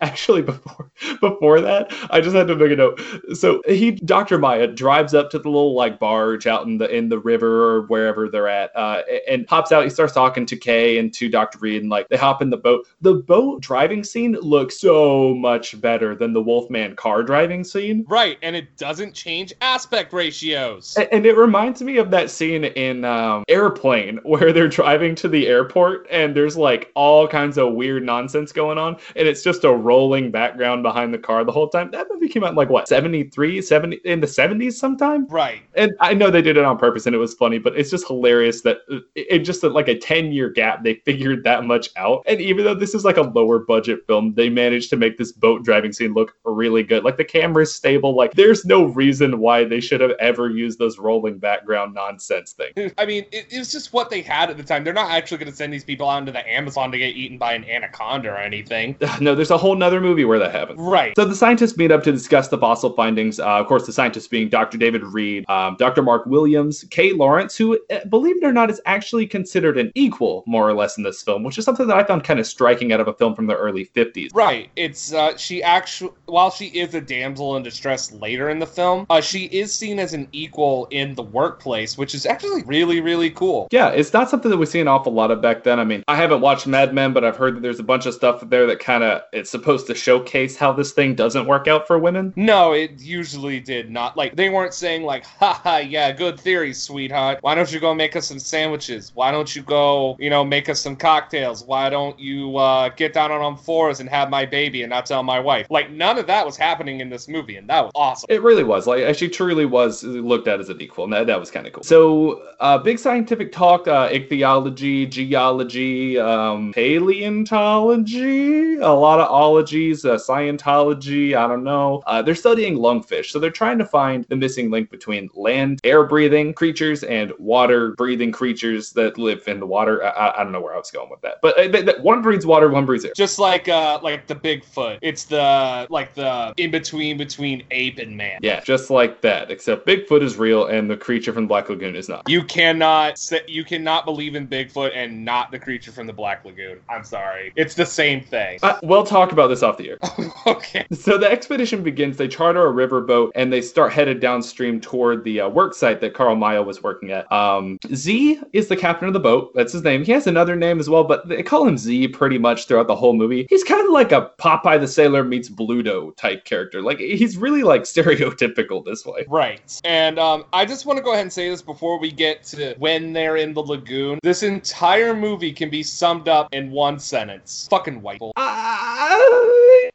actually before before that i just had to make a note so he dr maia drives up to the little like barge out in the in the river or wherever they're at uh and pops out he starts talking to kay and to dr reed and like they hop in the boat the boat driving scene looks so much better than the wolfman car driving scene Right, and it doesn't change aspect ratios. A- And it reminds me of that scene in um, Airplane [LAUGHS] where they're driving to the airport and there's like all kinds of weird nonsense going on. And it's just a rolling background behind the car the whole time. That movie came out in like what, 73, 70, in the 70s sometime? Right. And I know they did it on purpose and it was funny, but it's just hilarious that it, in just like a 10 year gap, they figured that much out. And even though this is like a lower budget film, they managed to make this boat driving scene look really good. Like the camera's stable. Like there's no reason why they should have ever used those rolling background nonsense things. I mean, it, it was just what they had at the time. They're not actually going to send these people out into the Amazon to get eaten by an anaconda or anything. [SIGHS] No, there's a whole nother movie where that happens. Right. So the scientists meet up to discuss the fossil findings. Uh, of course, the scientists being Dr. David Reed, um, Dr. Mark Williams, Kay Lawrence, who, uh, believe it or not, is actually considered an equal, more or less, in this film, which is something that I found kind of striking out of a film from the early 50s. Right. It's uh she actually while she is a damsel in distress later in the film, uh she is seen as an equal in the workplace, which is actually really really cool. Yeah, it's not something that we see an awful lot of back then. I mean, I haven't watched Mad Men, but I've heard that there's a bunch of stuff there that kind of it's supposed to showcase how this thing doesn't work out for women. No, it usually did not. Like they weren't saying like, haha, yeah, good theory, sweetheart. Why don't you go make us some sandwiches? Why don't you go, you know, make us some cocktails? Why don't you uh, get down on all fours and have my baby and not tell my wife? Like none of that was happening in this movie, and that was awesome. It really was. Like, she truly was looked at as an equal, and that, that was kind of cool. So, uh, big scientific talk, uh, ichthyology, geology, um, paleontology, a lot of ologies, uh, Scientology, I don't know. Uh, they're studying lungfish, so they're trying to find the missing link between land, air breathing creatures and water breathing creatures that live in the water. I, I, don't know where I was going with that, but uh, one breeds water, one breeds air. Just like uh like the Bigfoot. It's the like the in between between ape and man. Yeah, just like that, except Bigfoot is real and the creature from the Black Lagoon is not. You cannot say, you cannot believe in Bigfoot and not the creature from the Black Lagoon. I'm sorry. It's the same thing. Uh, we'll talk about this off the air. [LAUGHS] okay. So the expedition begins. They charter a riverboat and they start headed downstream toward the uh, work site that Carl Maia was working at. Um, Z is the captain of the boat. That's his name. He has another name as well, but they call him Z pretty much throughout the whole movie. He's kind of like a Popeye the Sailor meets Bluto type character. Like he's really like [LAUGHS] stereotypical this way. Right. And um, I just want to go ahead and say this before we get to when they're in the lagoon. This entire movie can be summed up in one sentence. Fucking white. bull. Uh,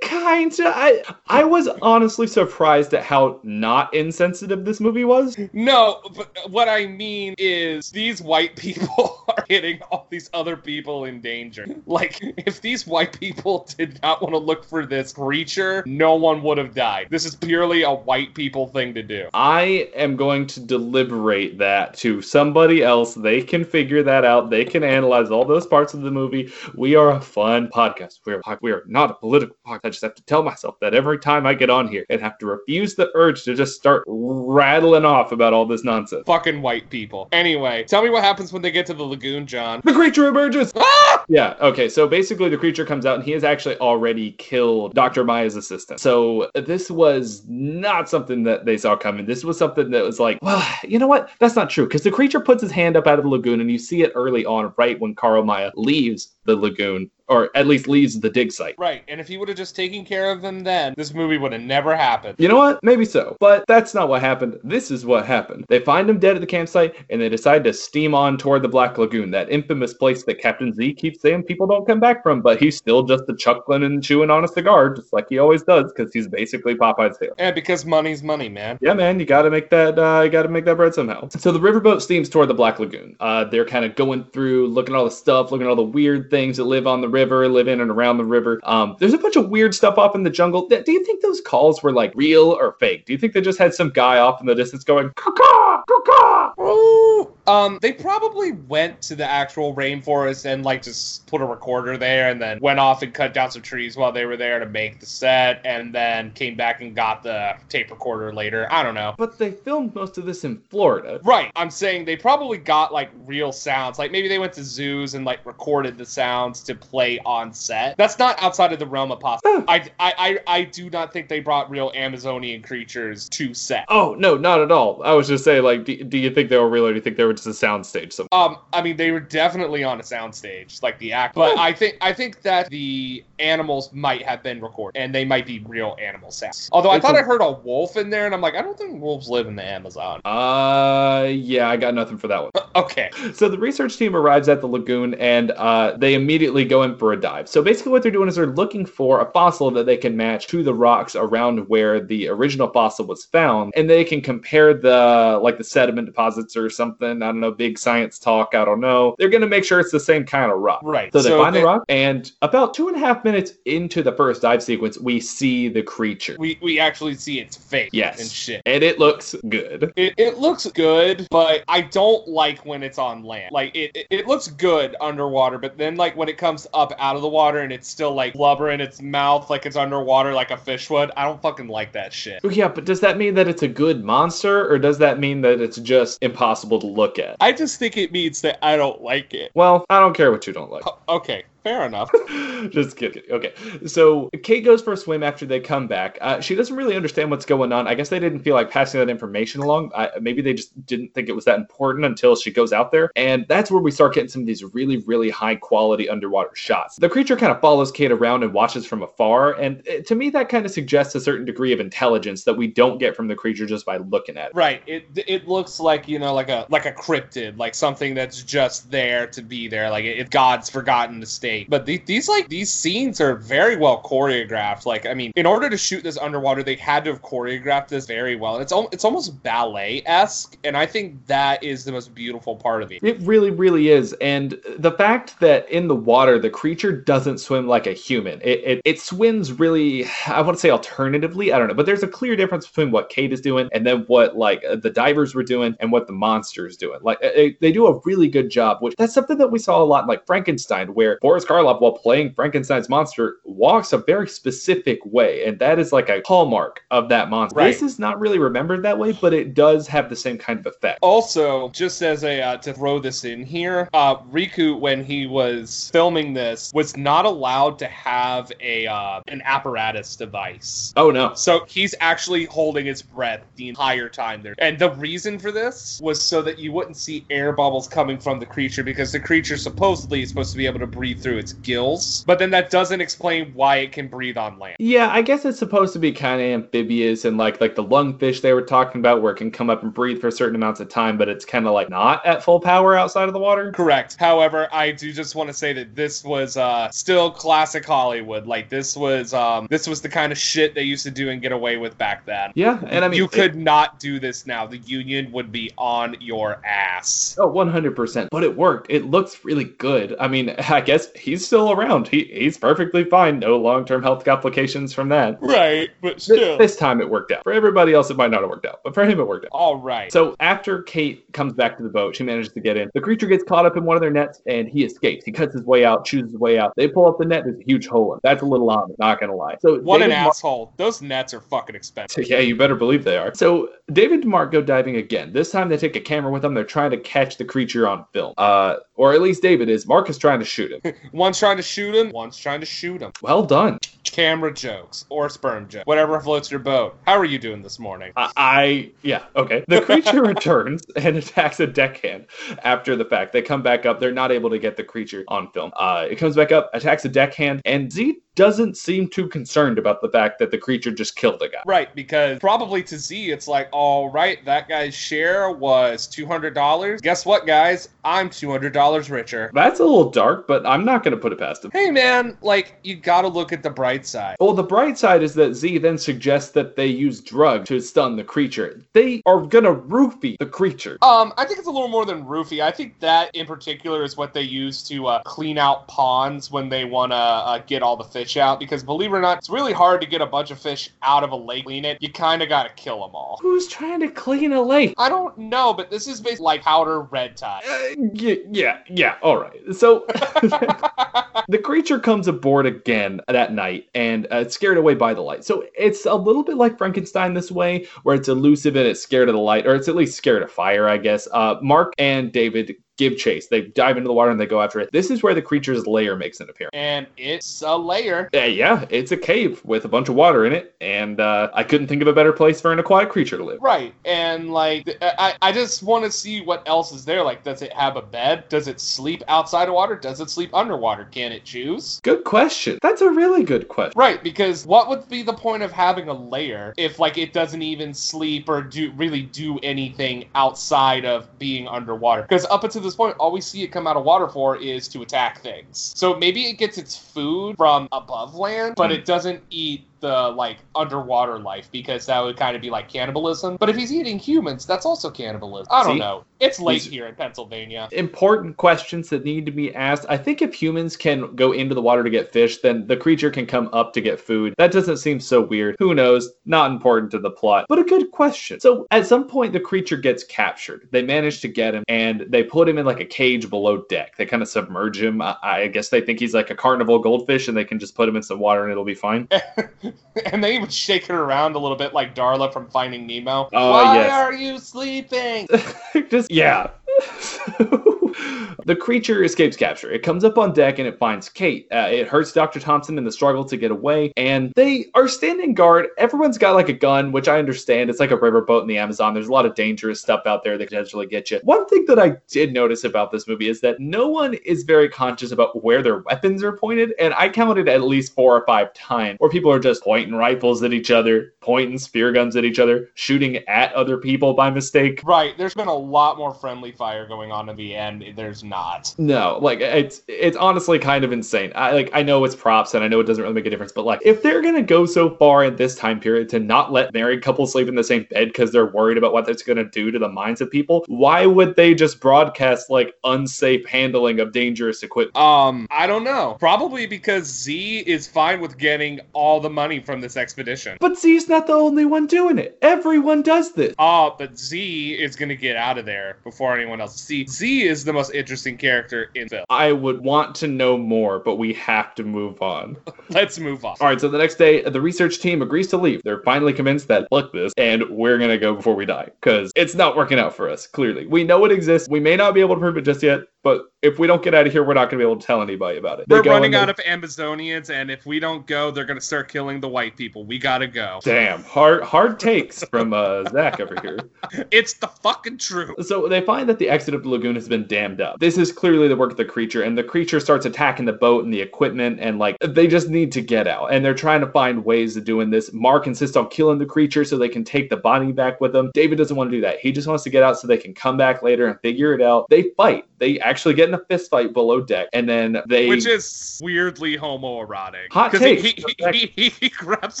kinda. I I was honestly surprised at how not insensitive this movie was. No, but what I mean is these white [LAUGHS] people are hitting all these other people in danger. Like, if these white people did not want to look for this creature, no one would have died. This is purely a white people thing to do. I am going to deliberate that to somebody else. They can figure that out. They can analyze all those parts of the movie. We are a fun podcast. We are we are not a political podcast. I just have to tell myself that every time I get on here and have to refuse the urge to just start rattling off about all this nonsense. Fucking white people. Anyway, tell me what happens when they get to the lagoon, John. The creature emerges. Ah! Yeah, okay. So basically, the creature comes out and he has actually already killed Dr. Maia's assistant. So this was not something that they saw coming. This was something that was like, well, you know what? That's not true. Because the creature puts his hand up out of the lagoon and you see it early on, right when Carl Maya leaves the lagoon, or at least leaves the dig site. Right, and if he would have just taken care of them then, this movie would have never happened. You know what? Maybe so. But that's not what happened. This is what happened. They find him dead at the campsite and they decide to steam on toward the Black Lagoon, that infamous place that Captain Z keeps saying people don't come back from, but he's still just a chuckling and chewing on a cigar, just like he always does, because he's basically Popeye's tail. And because money's money, man. Yeah, man, you gotta make that. Uh, you gotta make that bread somehow. So the riverboat steams toward the Black Lagoon. Uh, they're kind of going through, looking at all the stuff, looking at all the weird things that live on the river, live in and around the river. Um, there's a bunch of weird stuff off in the jungle. Do you think those calls were like real or fake? Do you think they just had some guy off in the distance going caw caw caw? Um, they probably went to the actual rainforest and like just put a recorder there, and then went off and cut down some trees while they were there to make the set, and then came back and got the tape recorder later. I don't know. But they filmed most of this in Florida. Right. I'm saying they probably got like real sounds. Like maybe they went to zoos and like recorded the sounds to play on set. That's not outside of the realm of possible. I, I, I, I do not think they brought real Amazonian creatures to set. Oh no, not at all. I was just saying, like, do, do you think they were real, or do you think they were just a soundstage? Somewhere? Um, I mean, they were definitely on a soundstage, like the act. But I think I think that the animals might have been recorded, and they might be real animal sounds. Although I It's thought a- I heard a wolf in there, and I'm like, I don't think wolves live in the Amazon. Uh, yeah, I got nothing for that one. [LAUGHS] Okay. So the research team arrives at the lagoon and uh, they immediately go in for a dive. So basically, what they're doing is they're looking for a fossil that they can match to the rocks around where the original fossil was found, and they can compare the like the sediment deposits or something. I don't know, big science talk. I don't know. They're gonna make sure it's the same kind of rock. Right. So they So find they- the rock, and about two and a half minutes into the first dive sequence, we see the creature, We we actually see its face. Yes. And shit. and it looks good. It, it looks good, but I don't like when it's on land. Like it, it, it looks good underwater, but then like when it comes up out of the water and it's still like blubber in its mouth, like it's underwater, like a fish would. I don't fucking like that shit. Yeah, but does that mean that it's a good monster, or does that mean that it's just impossible to look at? I just think it means that I don't like it. Well, I don't care what you don't like. Okay, fair enough. [LAUGHS] Just kidding. Okay. So Kate goes for a swim after they come back. Uh, she doesn't really understand what's going on. I guess they didn't feel like passing that information along. I, maybe they just didn't think it was that important until she goes out there. And that's where we start getting some of these really, really high quality underwater shots. The creature kind of follows Kate around and watches from afar. And uh, to me, that kind of suggests a certain degree of intelligence that we don't get from the creature just by looking at it. Right. It it looks like you know like a like a cryptid, like something that's just there to be there, like it, God's forgotten But the, these like these scenes are very well choreographed. Like I mean, in order to shoot this underwater, they had to have choreographed this very well. It's al- it's almost ballet esque, and I think that is the most beautiful part of it. It really, really is. And the fact that in the water, the creature doesn't swim like a human, it, it, it swims really, I want to say alternatively. I don't know. But there's a clear difference between what Kate is doing and then what, like, uh, the divers were doing and what the monster is doing. Like, uh, they, they do a really good job, which that's something that we saw a lot in, like, Frankenstein, where Boris Karloff, while playing Frankenstein's monster, walks a very specific way. And that is like a hallmark of that monster. Right. This is not really remembered that way, but it does have the same kind of effect. Also, just as a uh, to throw this in here, uh, Ricou when he was filming this was not allowed to have a uh, an apparatus device. Oh, no. So he's actually holding his breath the entire time there. And the reason for this was so that you wouldn't see air bubbles coming from the creature because the creature supposedly is supposed to be able to breathe through its gills. But then that doesn't explain why it can breathe on land. Yeah, I guess it's supposed to be kind of amphibious and like like the lungfish they were talking about where it can come up and breathe for certain amounts of time, but it's kind of like not at full power outside of the water. Correct. However, I do just want to say that this was uh, still classic Hollywood. Like this was um, this was the kind of shit they used to do and get away with back then. Yeah, and I mean you it- could not do this now. The union would be on your ass. Oh, 100%. But it worked. It looks really good. I mean, [LAUGHS] I guess he's still around. He, he's perfectly fine. No long term health complications from that. Right, but still. This time it worked out. For everybody else, it might not have worked out, but for him, it worked out. All right. So after Kate comes back to the boat, she manages to get in. The creature gets caught up in one of their nets and he escapes. He cuts his way out, chooses his way out. They pull up the net. There's a huge hole in it. That's a little odd, not gonna lie. So what an Mar- asshole. Those nets are fucking expensive. yeah, you better believe they are. So David and Mark go diving again. This time they take a camera with them. They're trying to catch the creature on film. Uh, or at least David is. Mark is trying to shoot him. [LAUGHS] One's trying to shoot him, one's trying to shoot him. Well done. Camera jokes or sperm jokes. Whatever floats your boat. How are you doing this morning? I, I yeah okay. The creature [LAUGHS] returns and attacks a deckhand. After the fact, they come back up. They're not able to get the creature on film. Uh, it comes back up, attacks a deckhand, and Z doesn't seem too concerned about the fact that the creature just killed the guy. Right, because probably to Z, it's like, all right, that guy's share was $200. Guess what, guys? I'm $200 richer. That's a little dark, but I'm not going to put it past him. Hey, man, like, you gotta look at the bright bright side? Well, the bright side is that Z then suggests that they use drug to stun the creature. They are gonna roofie the creature. Um, I think it's a little more than roofie. I think that in particular is what they use to uh, clean out ponds when they want to uh, get all the fish out. Because believe it or not, it's really hard to get a bunch of fish out of a lake, clean it. You kind of got to kill them all. Who's trying to clean a lake? I don't know, but this is basically like powder red tide. Uh, yeah, yeah, yeah, all right. So [LAUGHS] [LAUGHS] the creature comes aboard again that night and uh, it's scared away by the light. So it's a little bit like Frankenstein this way, where it's elusive and it's scared of the light, or it's at least scared of fire, I guess. Uh, Mark and David give chase. They dive into the water and they go after it. This is where the creature's lair makes an appearance. And it's a lair. Uh, yeah, it's a cave with a bunch of water in it, and uh, I couldn't think of a better place for an aquatic creature to live. Right. And like, th- I, I just want to see what else is there. Like, does it have a bed? Does it sleep outside of water? Does it sleep underwater? Can it choose? Good question. That's a really good question. Right, because what would be the point of having a lair if like it doesn't even sleep or do really do anything outside of being underwater? Because up until this point, all we see it come out of water for is to attack things. So maybe it gets its food from above land, but Hmm. it doesn't eat the like underwater life because that would kind of be like cannibalism. But if he's eating humans, that's also cannibalism. I don't See? know. It's late He's- here in Pennsylvania. important questions that need to be asked. I think if humans can go into the water to get fish, then the creature can come up to get food. That doesn't seem so weird. Who knows? Not important to the plot, but a good question. So at some point, the creature gets captured. They manage to get him and they put him in like a cage below deck. They kind of submerge him. I, I guess they think he's like a carnival goldfish and they can just put him in some water and it'll be fine. [LAUGHS] [LAUGHS] and they even shake it around a little bit like Darla from Finding Nemo. Oh, Why yes. are you sleeping? [LAUGHS] just yeah. [LAUGHS] the creature escapes capture. It comes up on deck and it finds Kate. Uh, it hurts Dr. Thompson in the struggle to get away, and they are standing guard. Everyone's got like a gun, which I understand. It's like a riverboat in the Amazon. There's a lot of dangerous stuff out there that could potentially get you. One thing that I did notice about this movie is that no one is very conscious about where their weapons are pointed, and I counted at least four or five times where people are just pointing rifles at each other, pointing spear guns at each other, shooting at other people by mistake. right, there's been a lot more friendly fire going on in the end. There's not. No, like it's it's honestly kind of insane. I like I know it's props and I know it doesn't really make a difference, but like if they're gonna go so far in this time period to not let married couples sleep in the same bed because they're worried about what that's gonna do to the minds of people, why would they just broadcast like unsafe handling of dangerous equipment? Um, I don't know. Probably because Z is fine with getting all the money from this expedition. But Z's not the only one doing it. Everyone does this. Oh, but Z is gonna get out of there before anyone else. See, Z is the most interesting character in film. I would want to know more, but we have to move on. [LAUGHS] Let's move on. All right, so the next day, the research team agrees to leave. They're finally convinced that, look this, and we're gonna go before we die. Because it's not working out for us, clearly. We know it exists. We may not be able to prove it just yet, but if we don't get out of here, we're not gonna be able to tell anybody about it. They We're running out they- of Amazonians, and if we don't go, they're gonna start killing the white people. We gotta go. Damn, hard hard takes from uh, Zach over here. [LAUGHS] It's the fucking truth. So they find that the exit of the lagoon has been dammed up. This is clearly the work of the creature, and the creature starts attacking the boat and the equipment, and like they just need to get out. And they're trying to find ways of doing this. Mark insists on killing the creature so they can take the body back with them. David doesn't want to do that. He just wants to get out so they can come back later and figure it out. They fight. They actually get in a fist fight below deck, and then they Which is weirdly homoerotic. Hot 'Cause he, takes. he, he, he, he grabs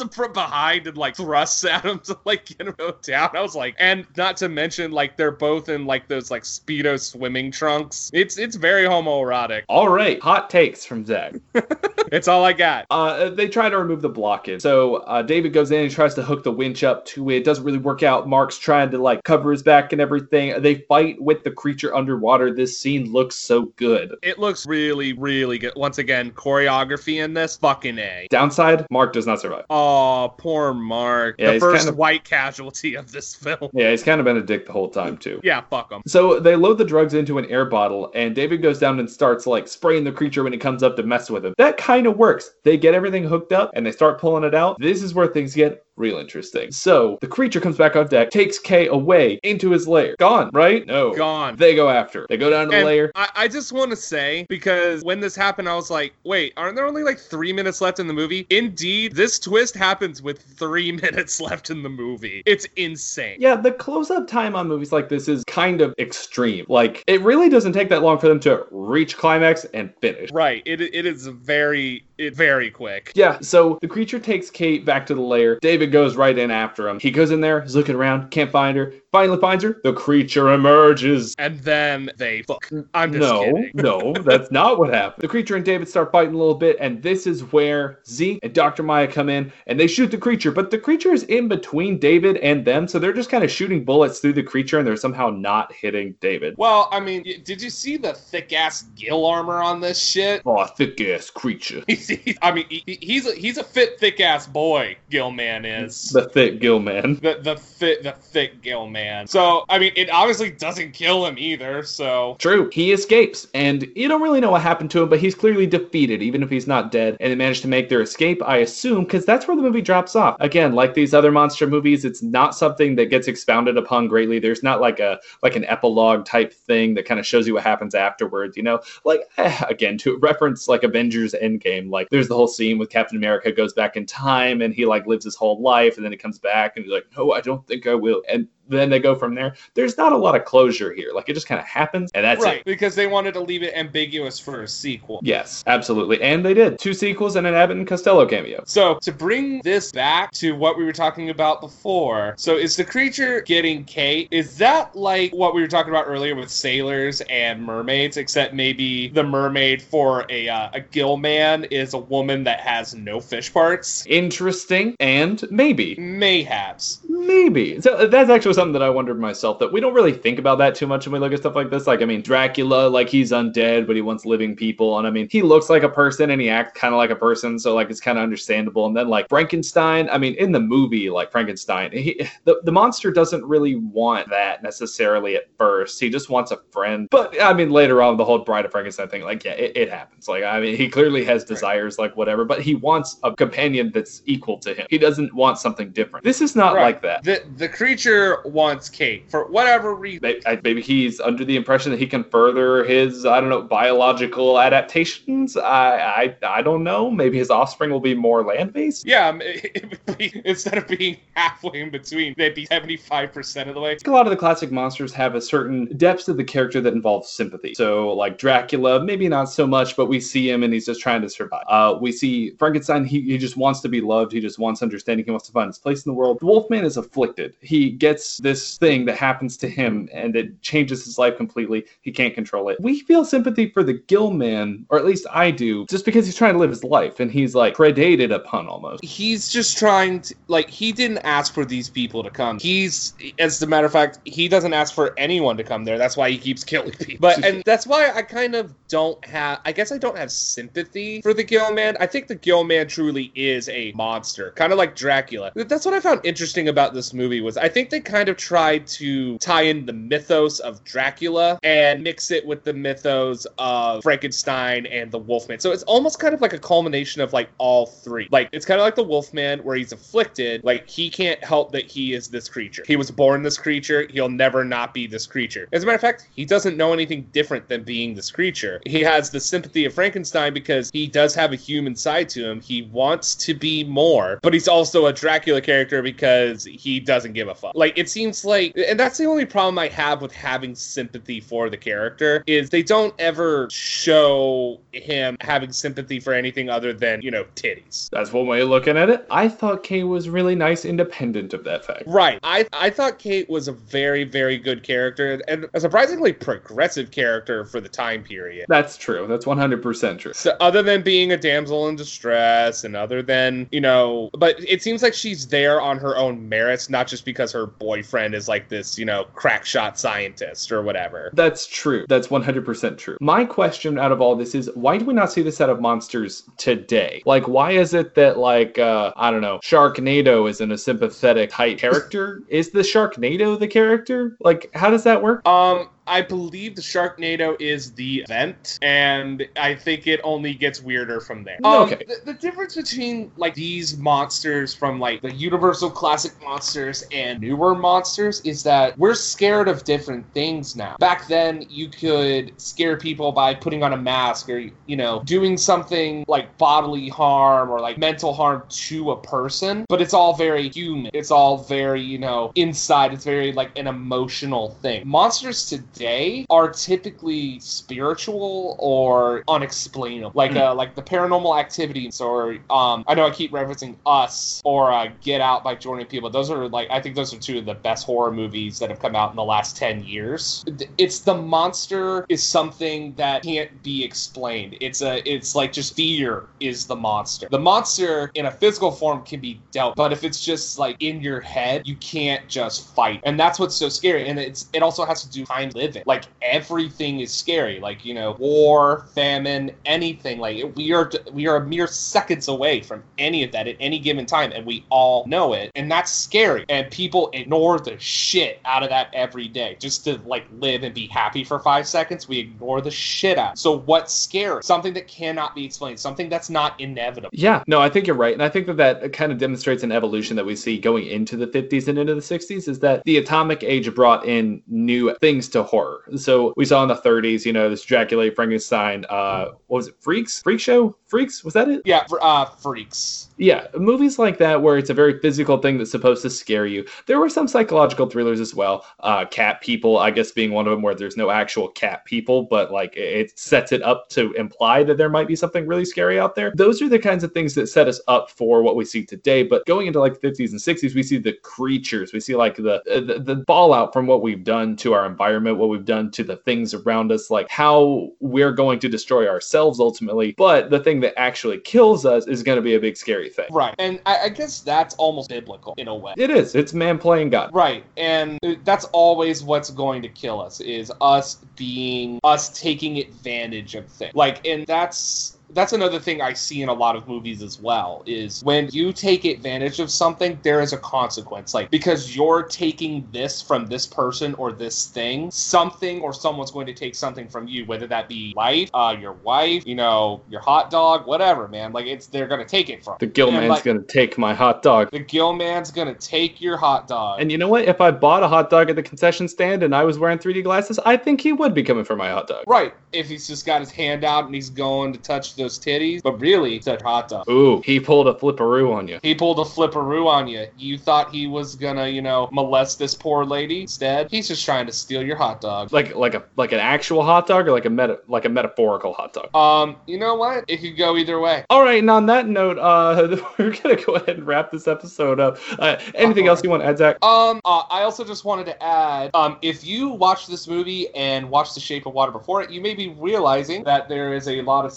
him from behind and like thrusts at him [LAUGHS] to like get him down. I was like, and not to mention like they're both in like those like speedo swimming trunks. It's it's very homoerotic. all right. Hot takes from Zach. [LAUGHS] [LAUGHS] It's all I got. Uh, they try to remove the blockage. So uh, David goes in and tries to hook the winch up to it. It doesn't really work out. Mark's trying to like cover his back and everything. They fight with the creature underwater. This scene looks so good. It looks really, really good. Once again, choreography in this, fucking A. Downside, Mark does not survive. Oh, poor Mark. Yeah, the first kind of- white casualty of this film. Yeah, he's kind of been a dick the whole time too. Yeah, fuck him. So they load the drugs into an air bottle, and David goes down and starts like spraying the creature when it comes up to mess with him. That kind of works. They get everything hooked up and they start pulling it out. This is where things get real interesting. So the creature comes back on deck, takes Kay away into his lair. Gone, right? No. Gone. They go after. They go down to the And lair. I, I just want to say, because when this happened, I was like, wait, aren't there only like three minutes left in the movie? Indeed, this twist happens with three [LAUGHS] minutes left in the movie. It's insane. Yeah, the close-up time on movies like this is kind of extreme. Like, it really doesn't take that long for them to reach climax and finish. Right. It, it is very it very quick. Yeah, so the creature takes Kate back to the lair. David goes right in after him. He goes in there, he's looking around, can't find her. Finally finds her. The creature emerges. And then they fuck. I'm just no, kidding. no, that's not what happened. The creature and David start fighting a little bit, and this is where Zeke and Dr. Maia come in and they shoot the creature. But the creature is in between David and them, so they're just kind of shooting bullets through the creature and they're somehow not hitting David. Well, I mean, did you see the thick ass gill armor on this shit? Oh, thick ass creature. [LAUGHS] I mean, he- he's a, he's a fit, thick ass boy. Gill man is The thick gill man. the the fit the thick Gill man. So I mean, it obviously doesn't kill him either. So True. He escapes, and you don't really know what happened to him, but he's clearly defeated, even if he's not dead. And they managed to make their escape, I assume, because that's where the movie drops off. Again, like these other monster movies, it's not something that gets expounded upon greatly. There's not like a like an epilogue type thing that kind of shows you what happens afterwards. You know, like eh, again to reference like Avengers Endgame, like there's the whole scene with Captain America goes back in time and he like lives his whole life, and then he comes back and he's like, no, I don't think I will, and then they go from there. There's not a lot of closure here. Like it just kind of happens, and that's right it. because they wanted to leave it ambiguous for a sequel. Yes, absolutely. And they did. Two sequels and an Abbott and Costello cameo. So to bring this back to what we were talking about before, so is the creature getting Kate? Is that like what we were talking about earlier with sailors and mermaids? Except maybe the mermaid for a uh, a gill man is a woman that has no fish parts. Interesting. And maybe. Mayhaps. Maybe. So that's actually something that I wondered myself that we don't really think about that too much when we look at stuff like this. Like, I mean, Dracula, like he's undead, but he wants living people. And I mean, he looks like a person and he acts kind of like a person. So, like, it's kind of understandable. And then, like, Frankenstein, I mean, in the movie, like Frankenstein, he, the, the monster doesn't really want that necessarily at first. He just wants a friend. But, I mean, later on, the whole Bride of Frankenstein thing, like, yeah, it, it happens. Like, I mean, he clearly has desires, like, whatever, but he wants a companion that's equal to him. He doesn't want something different. This is not Right. like that. The the creature wants Kate for whatever reason. Maybe he's under the impression that he can further his, I don't know, biological adaptations. I, I, I don't know. Maybe his offspring will be more land based. Yeah, [LAUGHS] be, instead of being halfway in between, they'd be seventy five percent of the way. A lot of the classic monsters have a certain depth to the character that involves sympathy. So, like Dracula, maybe not so much, but we see him and he's just trying to survive. Uh, we see Frankenstein, he, he just wants to be loved. He just wants understanding. He wants to find his place in the world. The Wolfman is afflicted. He gets this thing that happens to him and it changes his life completely. He can't control it. We feel sympathy for the Gill Man, or at least I do, just because he's trying to live his life and he's like predated upon almost. He's just trying to like he didn't ask for these people to come. He's as a matter of fact, he doesn't ask for anyone to come there. That's why he keeps killing [LAUGHS] people. But and that's why I kind of don't have I guess I don't have sympathy for the Gill Man. I think the Gill Man truly is a monster, kind of like Dracula. That's what I found interesting about this movie was I think they kind of tried to tie in the mythos of Dracula and mix it with the mythos of Frankenstein and the Wolfman. So it's almost kind of like a culmination of like all three. Like it's kind of like the Wolfman where he's afflicted, like he can't help that he is this creature. He was born this creature, he'll never not be this creature. As a matter of fact, he doesn't know anything different than being this creature. He has the sympathy of Frankenstein because he does have a human side to him. He wants to be more, but he's also a Dracula character because he doesn't give a fuck. Like it seems like and that's the only problem I have with having sympathy for the character is they don't ever show him having sympathy for anything other than, you know, titties. That's one way of looking at it. I thought Kate was really nice, independent of that fact. Right. I I thought Kate was a very very good character and a surprisingly progressive character for the time period. That's true. That's 100% true. So other than being a damsel in distress and other than, you know, but it seems like she's there on her own merits, not just because her boyfriend is like this, you know, crack shot scientist or whatever. That's true. That's 100% true. My question out of all this is why do we not see this out of monsters today? Like, why is it that, like, uh, I don't know, Sharknado isn't a sympathetic type character? [LAUGHS] is the Sharknado the character? Like, how does that work? Um, I believe the Sharknado is the event, and I think it only gets weirder from there. Um, Okay. The, the difference between like these monsters from like the Universal classic monsters and newer monsters is that we're scared of different things now. Back then, you could scare people by putting on a mask or you know doing something like bodily harm or like mental harm to a person, but it's all very human. It's all very you know inside. It's very like an emotional thing. Monsters today today are typically spiritual or unexplainable, like Hmm. uh, like the paranormal activities, or um, I know I keep referencing Us or uh, Get Out by Jordan Peele. But those are like I think those are two of the best horror movies that have come out in the last ten years. It's the monster is something that can't be explained. It's a it's like just fear is the monster. The monster in a physical form can be dealt, but if it's just like in your head, you can't just fight, and that's what's so scary. And it's it also has to do with time living. Like everything is scary. Like you know, war, famine, anything. Like we are we are mere seconds away from any of that at any given time, and we all know it, and that's scary. And people ignore the shit out of that every day just to like live and be happy for five seconds. We ignore the shit out. So what's scary? Something that cannot be explained. Something that's not inevitable. Yeah, no, I think you're right. And I think that that kind of demonstrates an evolution that we see going into the 50s and into the 60s is that the atomic age brought in new things to horror. So we saw in the 30s, you know, this Dracula, Frankenstein, uh, what was it, Freaks? Freak Show? Freaks? Was that it? Yeah, uh, freaks. Yeah, movies like that where it's a very physical thing that's supposed to scare you. There were some psychological thrillers as well. Uh, cat People, I guess, being one of them where there's no actual cat people, but like it sets it up to imply that there might be something really scary out there. Those are the kinds of things that set us up for what we see today. But going into like the 50s and 60s, we see the creatures, we see like the the, the fallout from what we've done to our environment, what we've done to the things around us, like how we're going to destroy ourselves ultimately. But the thing that actually kills us is going to be a big scary thing. Right. And I, I guess that's almost biblical in a way. It is. It's man playing God. Right. And that's always what's going to kill us is us being us taking advantage of things. Like and that's that's another thing I see in a lot of movies as well is when you take advantage of something, there is a consequence. Like because you're taking this from this person or this thing, something or someone's going to take something from you, whether that be life, uh, your wife, you know, your hot dog, whatever, man. Like it's they're gonna take it from. The gill man's like, gonna take my hot dog. the gill man's gonna take your hot dog. And you know what? If I bought a hot dog at the concession stand and I was wearing 3D glasses, I think he would be coming for my hot dog. Right, if he's just got his hand out and he's going to touch those titties, but really, touch hot dog. Ooh, he pulled a flipperoo on you. He pulled a flipperoo on you. You thought he was gonna, you know, molest this poor lady. Instead, he's just trying to steal your hot dog. Like like a like an actual hot dog or like a meta like a metaphorical hot dog. Um, you know what? It could go either way. All right, and on that note, uh, [LAUGHS] we're gonna go ahead and wrap this episode up. Uh, anything else you want to add, Zach? Um, uh, I also just wanted to add, um, if you watch this movie and watch The Shape of Water before it, you may be realizing that there is a lot of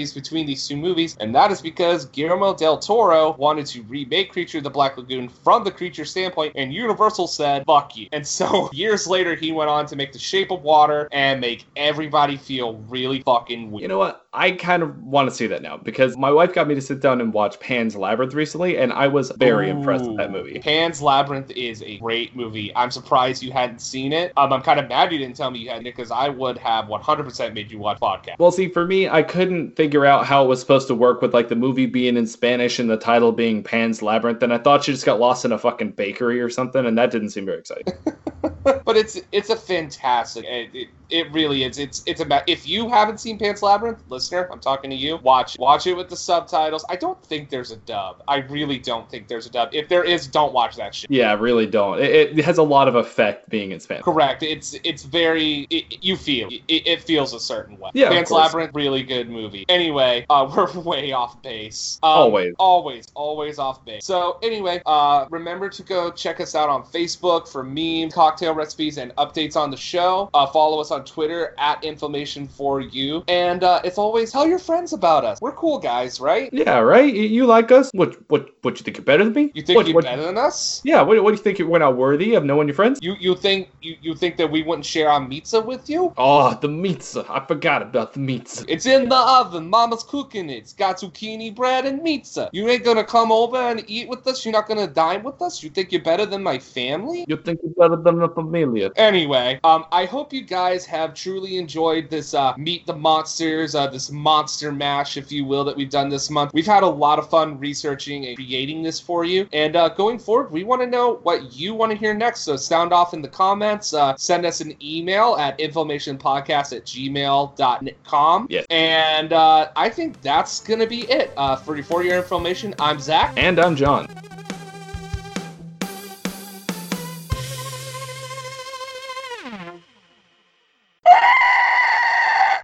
similarities between these two movies, and that is because Guillermo del Toro wanted to remake Creature of the Black Lagoon from the creature standpoint, and Universal said, fuck you. And so, [LAUGHS] years later, he went on to make The Shape of Water and make everybody feel really fucking weird. You know what? I kind of want to see that now because my wife got me to sit down and watch Pan's Labyrinth recently, and I was very impressed with that movie. Pan's Labyrinth is a great movie. I'm surprised you hadn't seen it. Um, I'm kind of mad you didn't tell me you hadn't because I would have 100% made you watch podcast. Well, see, for me, I couldn't figure out how it was supposed to work with like the movie being in Spanish and the title being Pan's Labyrinth, and I thought she just got lost in a fucking bakery or something, and that didn't seem very exciting. [LAUGHS] [LAUGHS] but it's it's a fantastic. It, it, it really is. It's it's about if you haven't seen Pan's Labyrinth, listener, I'm talking to you. Watch watch it with the subtitles. I don't think there's a dub. I really don't think there's a dub. If there is, don't watch that shit. yeah, really don't. It, it has a lot of effect being in Spanish. Correct. It's it's very it, you feel it, it feels a certain way. Yeah, of Labyrinth, really good movie. Anyway, uh, [LAUGHS] we're way off base. Um, Always. always, always off base. So anyway, uh, remember to go check us out on Facebook for meme cocktail recipes, and updates on the show. Uh, follow us on Twitter at Inflammation for You, and uh, it's always tell your friends about us. We're cool guys, right? Yeah, right. You, you like us? What what what you think you're better than me? You think what, you're what- better than us? Yeah. What, what do you think? We're not worthy of knowing your friends? You you think you, you think that we wouldn't share our pizza with you? Oh, the pizza. I forgot about the pizza. It's in the oven. Mama's cooking it. It's got zucchini bread and pizza. You ain't gonna come over and eat with us? You're not gonna dine with us? You think you're better than my family? You think you're better than the familia? Anyway, um, I hope you guys have truly enjoyed this uh, Meet the Monsters, uh, this monster mash, if you will, that we've done this month. We've had a lot of fun researching and creating this for you. And uh, going forward, we want to know what you want to hear next. So sound off in the comments. Uh, send us an email at inflammationpodcast at gmail.com. Yes. And uh, I think that's going to be it. Uh, for, for your information, I'm Zach. And I'm John.